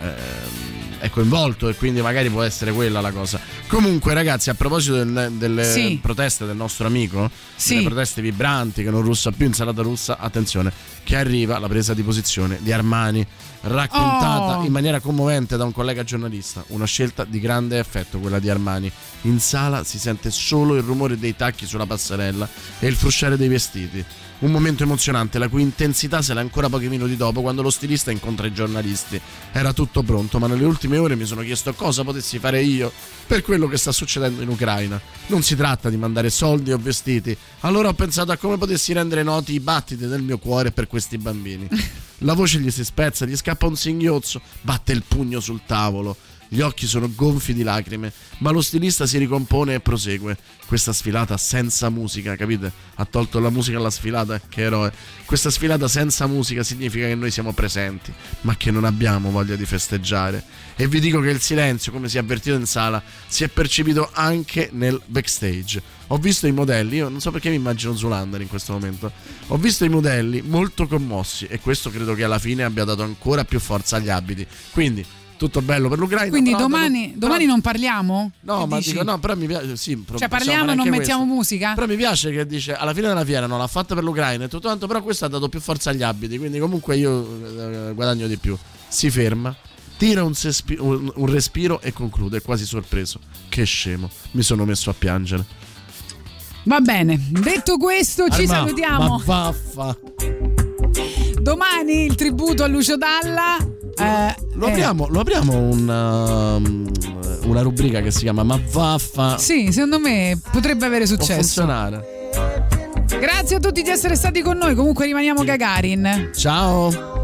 è coinvolto e quindi magari può essere quella la cosa. Comunque ragazzi, a proposito del- delle Sì. proteste del nostro amico, Sì. delle proteste vibranti che non russa più insalata russa, attenzione, che arriva la presa di posizione di Armani raccontata Oh. in maniera commovente da un collega giornalista, una scelta di grande effetto quella di Armani. In sala si sente solo il rumore dei tacchi sulla passerella e il frusciare dei vestiti. Un momento emozionante, la cui intensità sale ancora pochi minuti dopo quando lo stilista incontra i giornalisti. Era tutto pronto, ma nelle ultime ore mi sono chiesto cosa potessi fare io per quello che sta succedendo in Ucraina. Non si tratta di mandare soldi o vestiti. Allora ho pensato a come potessi rendere noti i battiti del mio cuore per questi bambini. La voce gli si spezza, gli scappa un singhiozzo, batte il pugno sul tavolo. Gli occhi sono gonfi di lacrime, ma lo stilista si ricompone e prosegue. Questa sfilata senza musica, capite? Ha tolto la musica alla sfilata, che eroe. Questa sfilata senza musica significa che noi siamo presenti, ma che non abbiamo voglia di festeggiare. E vi dico che il silenzio, come si è avvertito in sala, si è percepito anche nel backstage. Ho visto i modelli, io non so perché mi immagino Zulander in questo momento. Ho visto i modelli molto commossi e questo credo che alla fine abbia dato ancora più forza agli abiti. Quindi tutto bello per l'Ucraina. Quindi però- domani, però- domani non parliamo? No, ma dici? dico no, però mi piace. Sì, pro- Cioè parliamo e non mettiamo questo. musica? Però mi piace che dice alla fine della fiera non l'ha fatta per l'Ucraina e tutto quanto, però questo ha dato più forza agli abiti, quindi comunque io eh, guadagno di più. Si ferma, tira un, sespi- un- un respiro e conclude, quasi sorpreso. Che scemo, mi sono messo a piangere. Va bene, detto questo ci Arma, salutiamo. Ma vaffa. Domani il tributo a Lucio Dalla. Eh, Lo eh, apriamo, lo apriamo una, una rubrica che si chiama Ma vaffa. Sì, secondo me potrebbe avere Può successo. funzionare. Grazie a tutti di essere stati con noi. Comunque rimaniamo Gagarin. Ciao.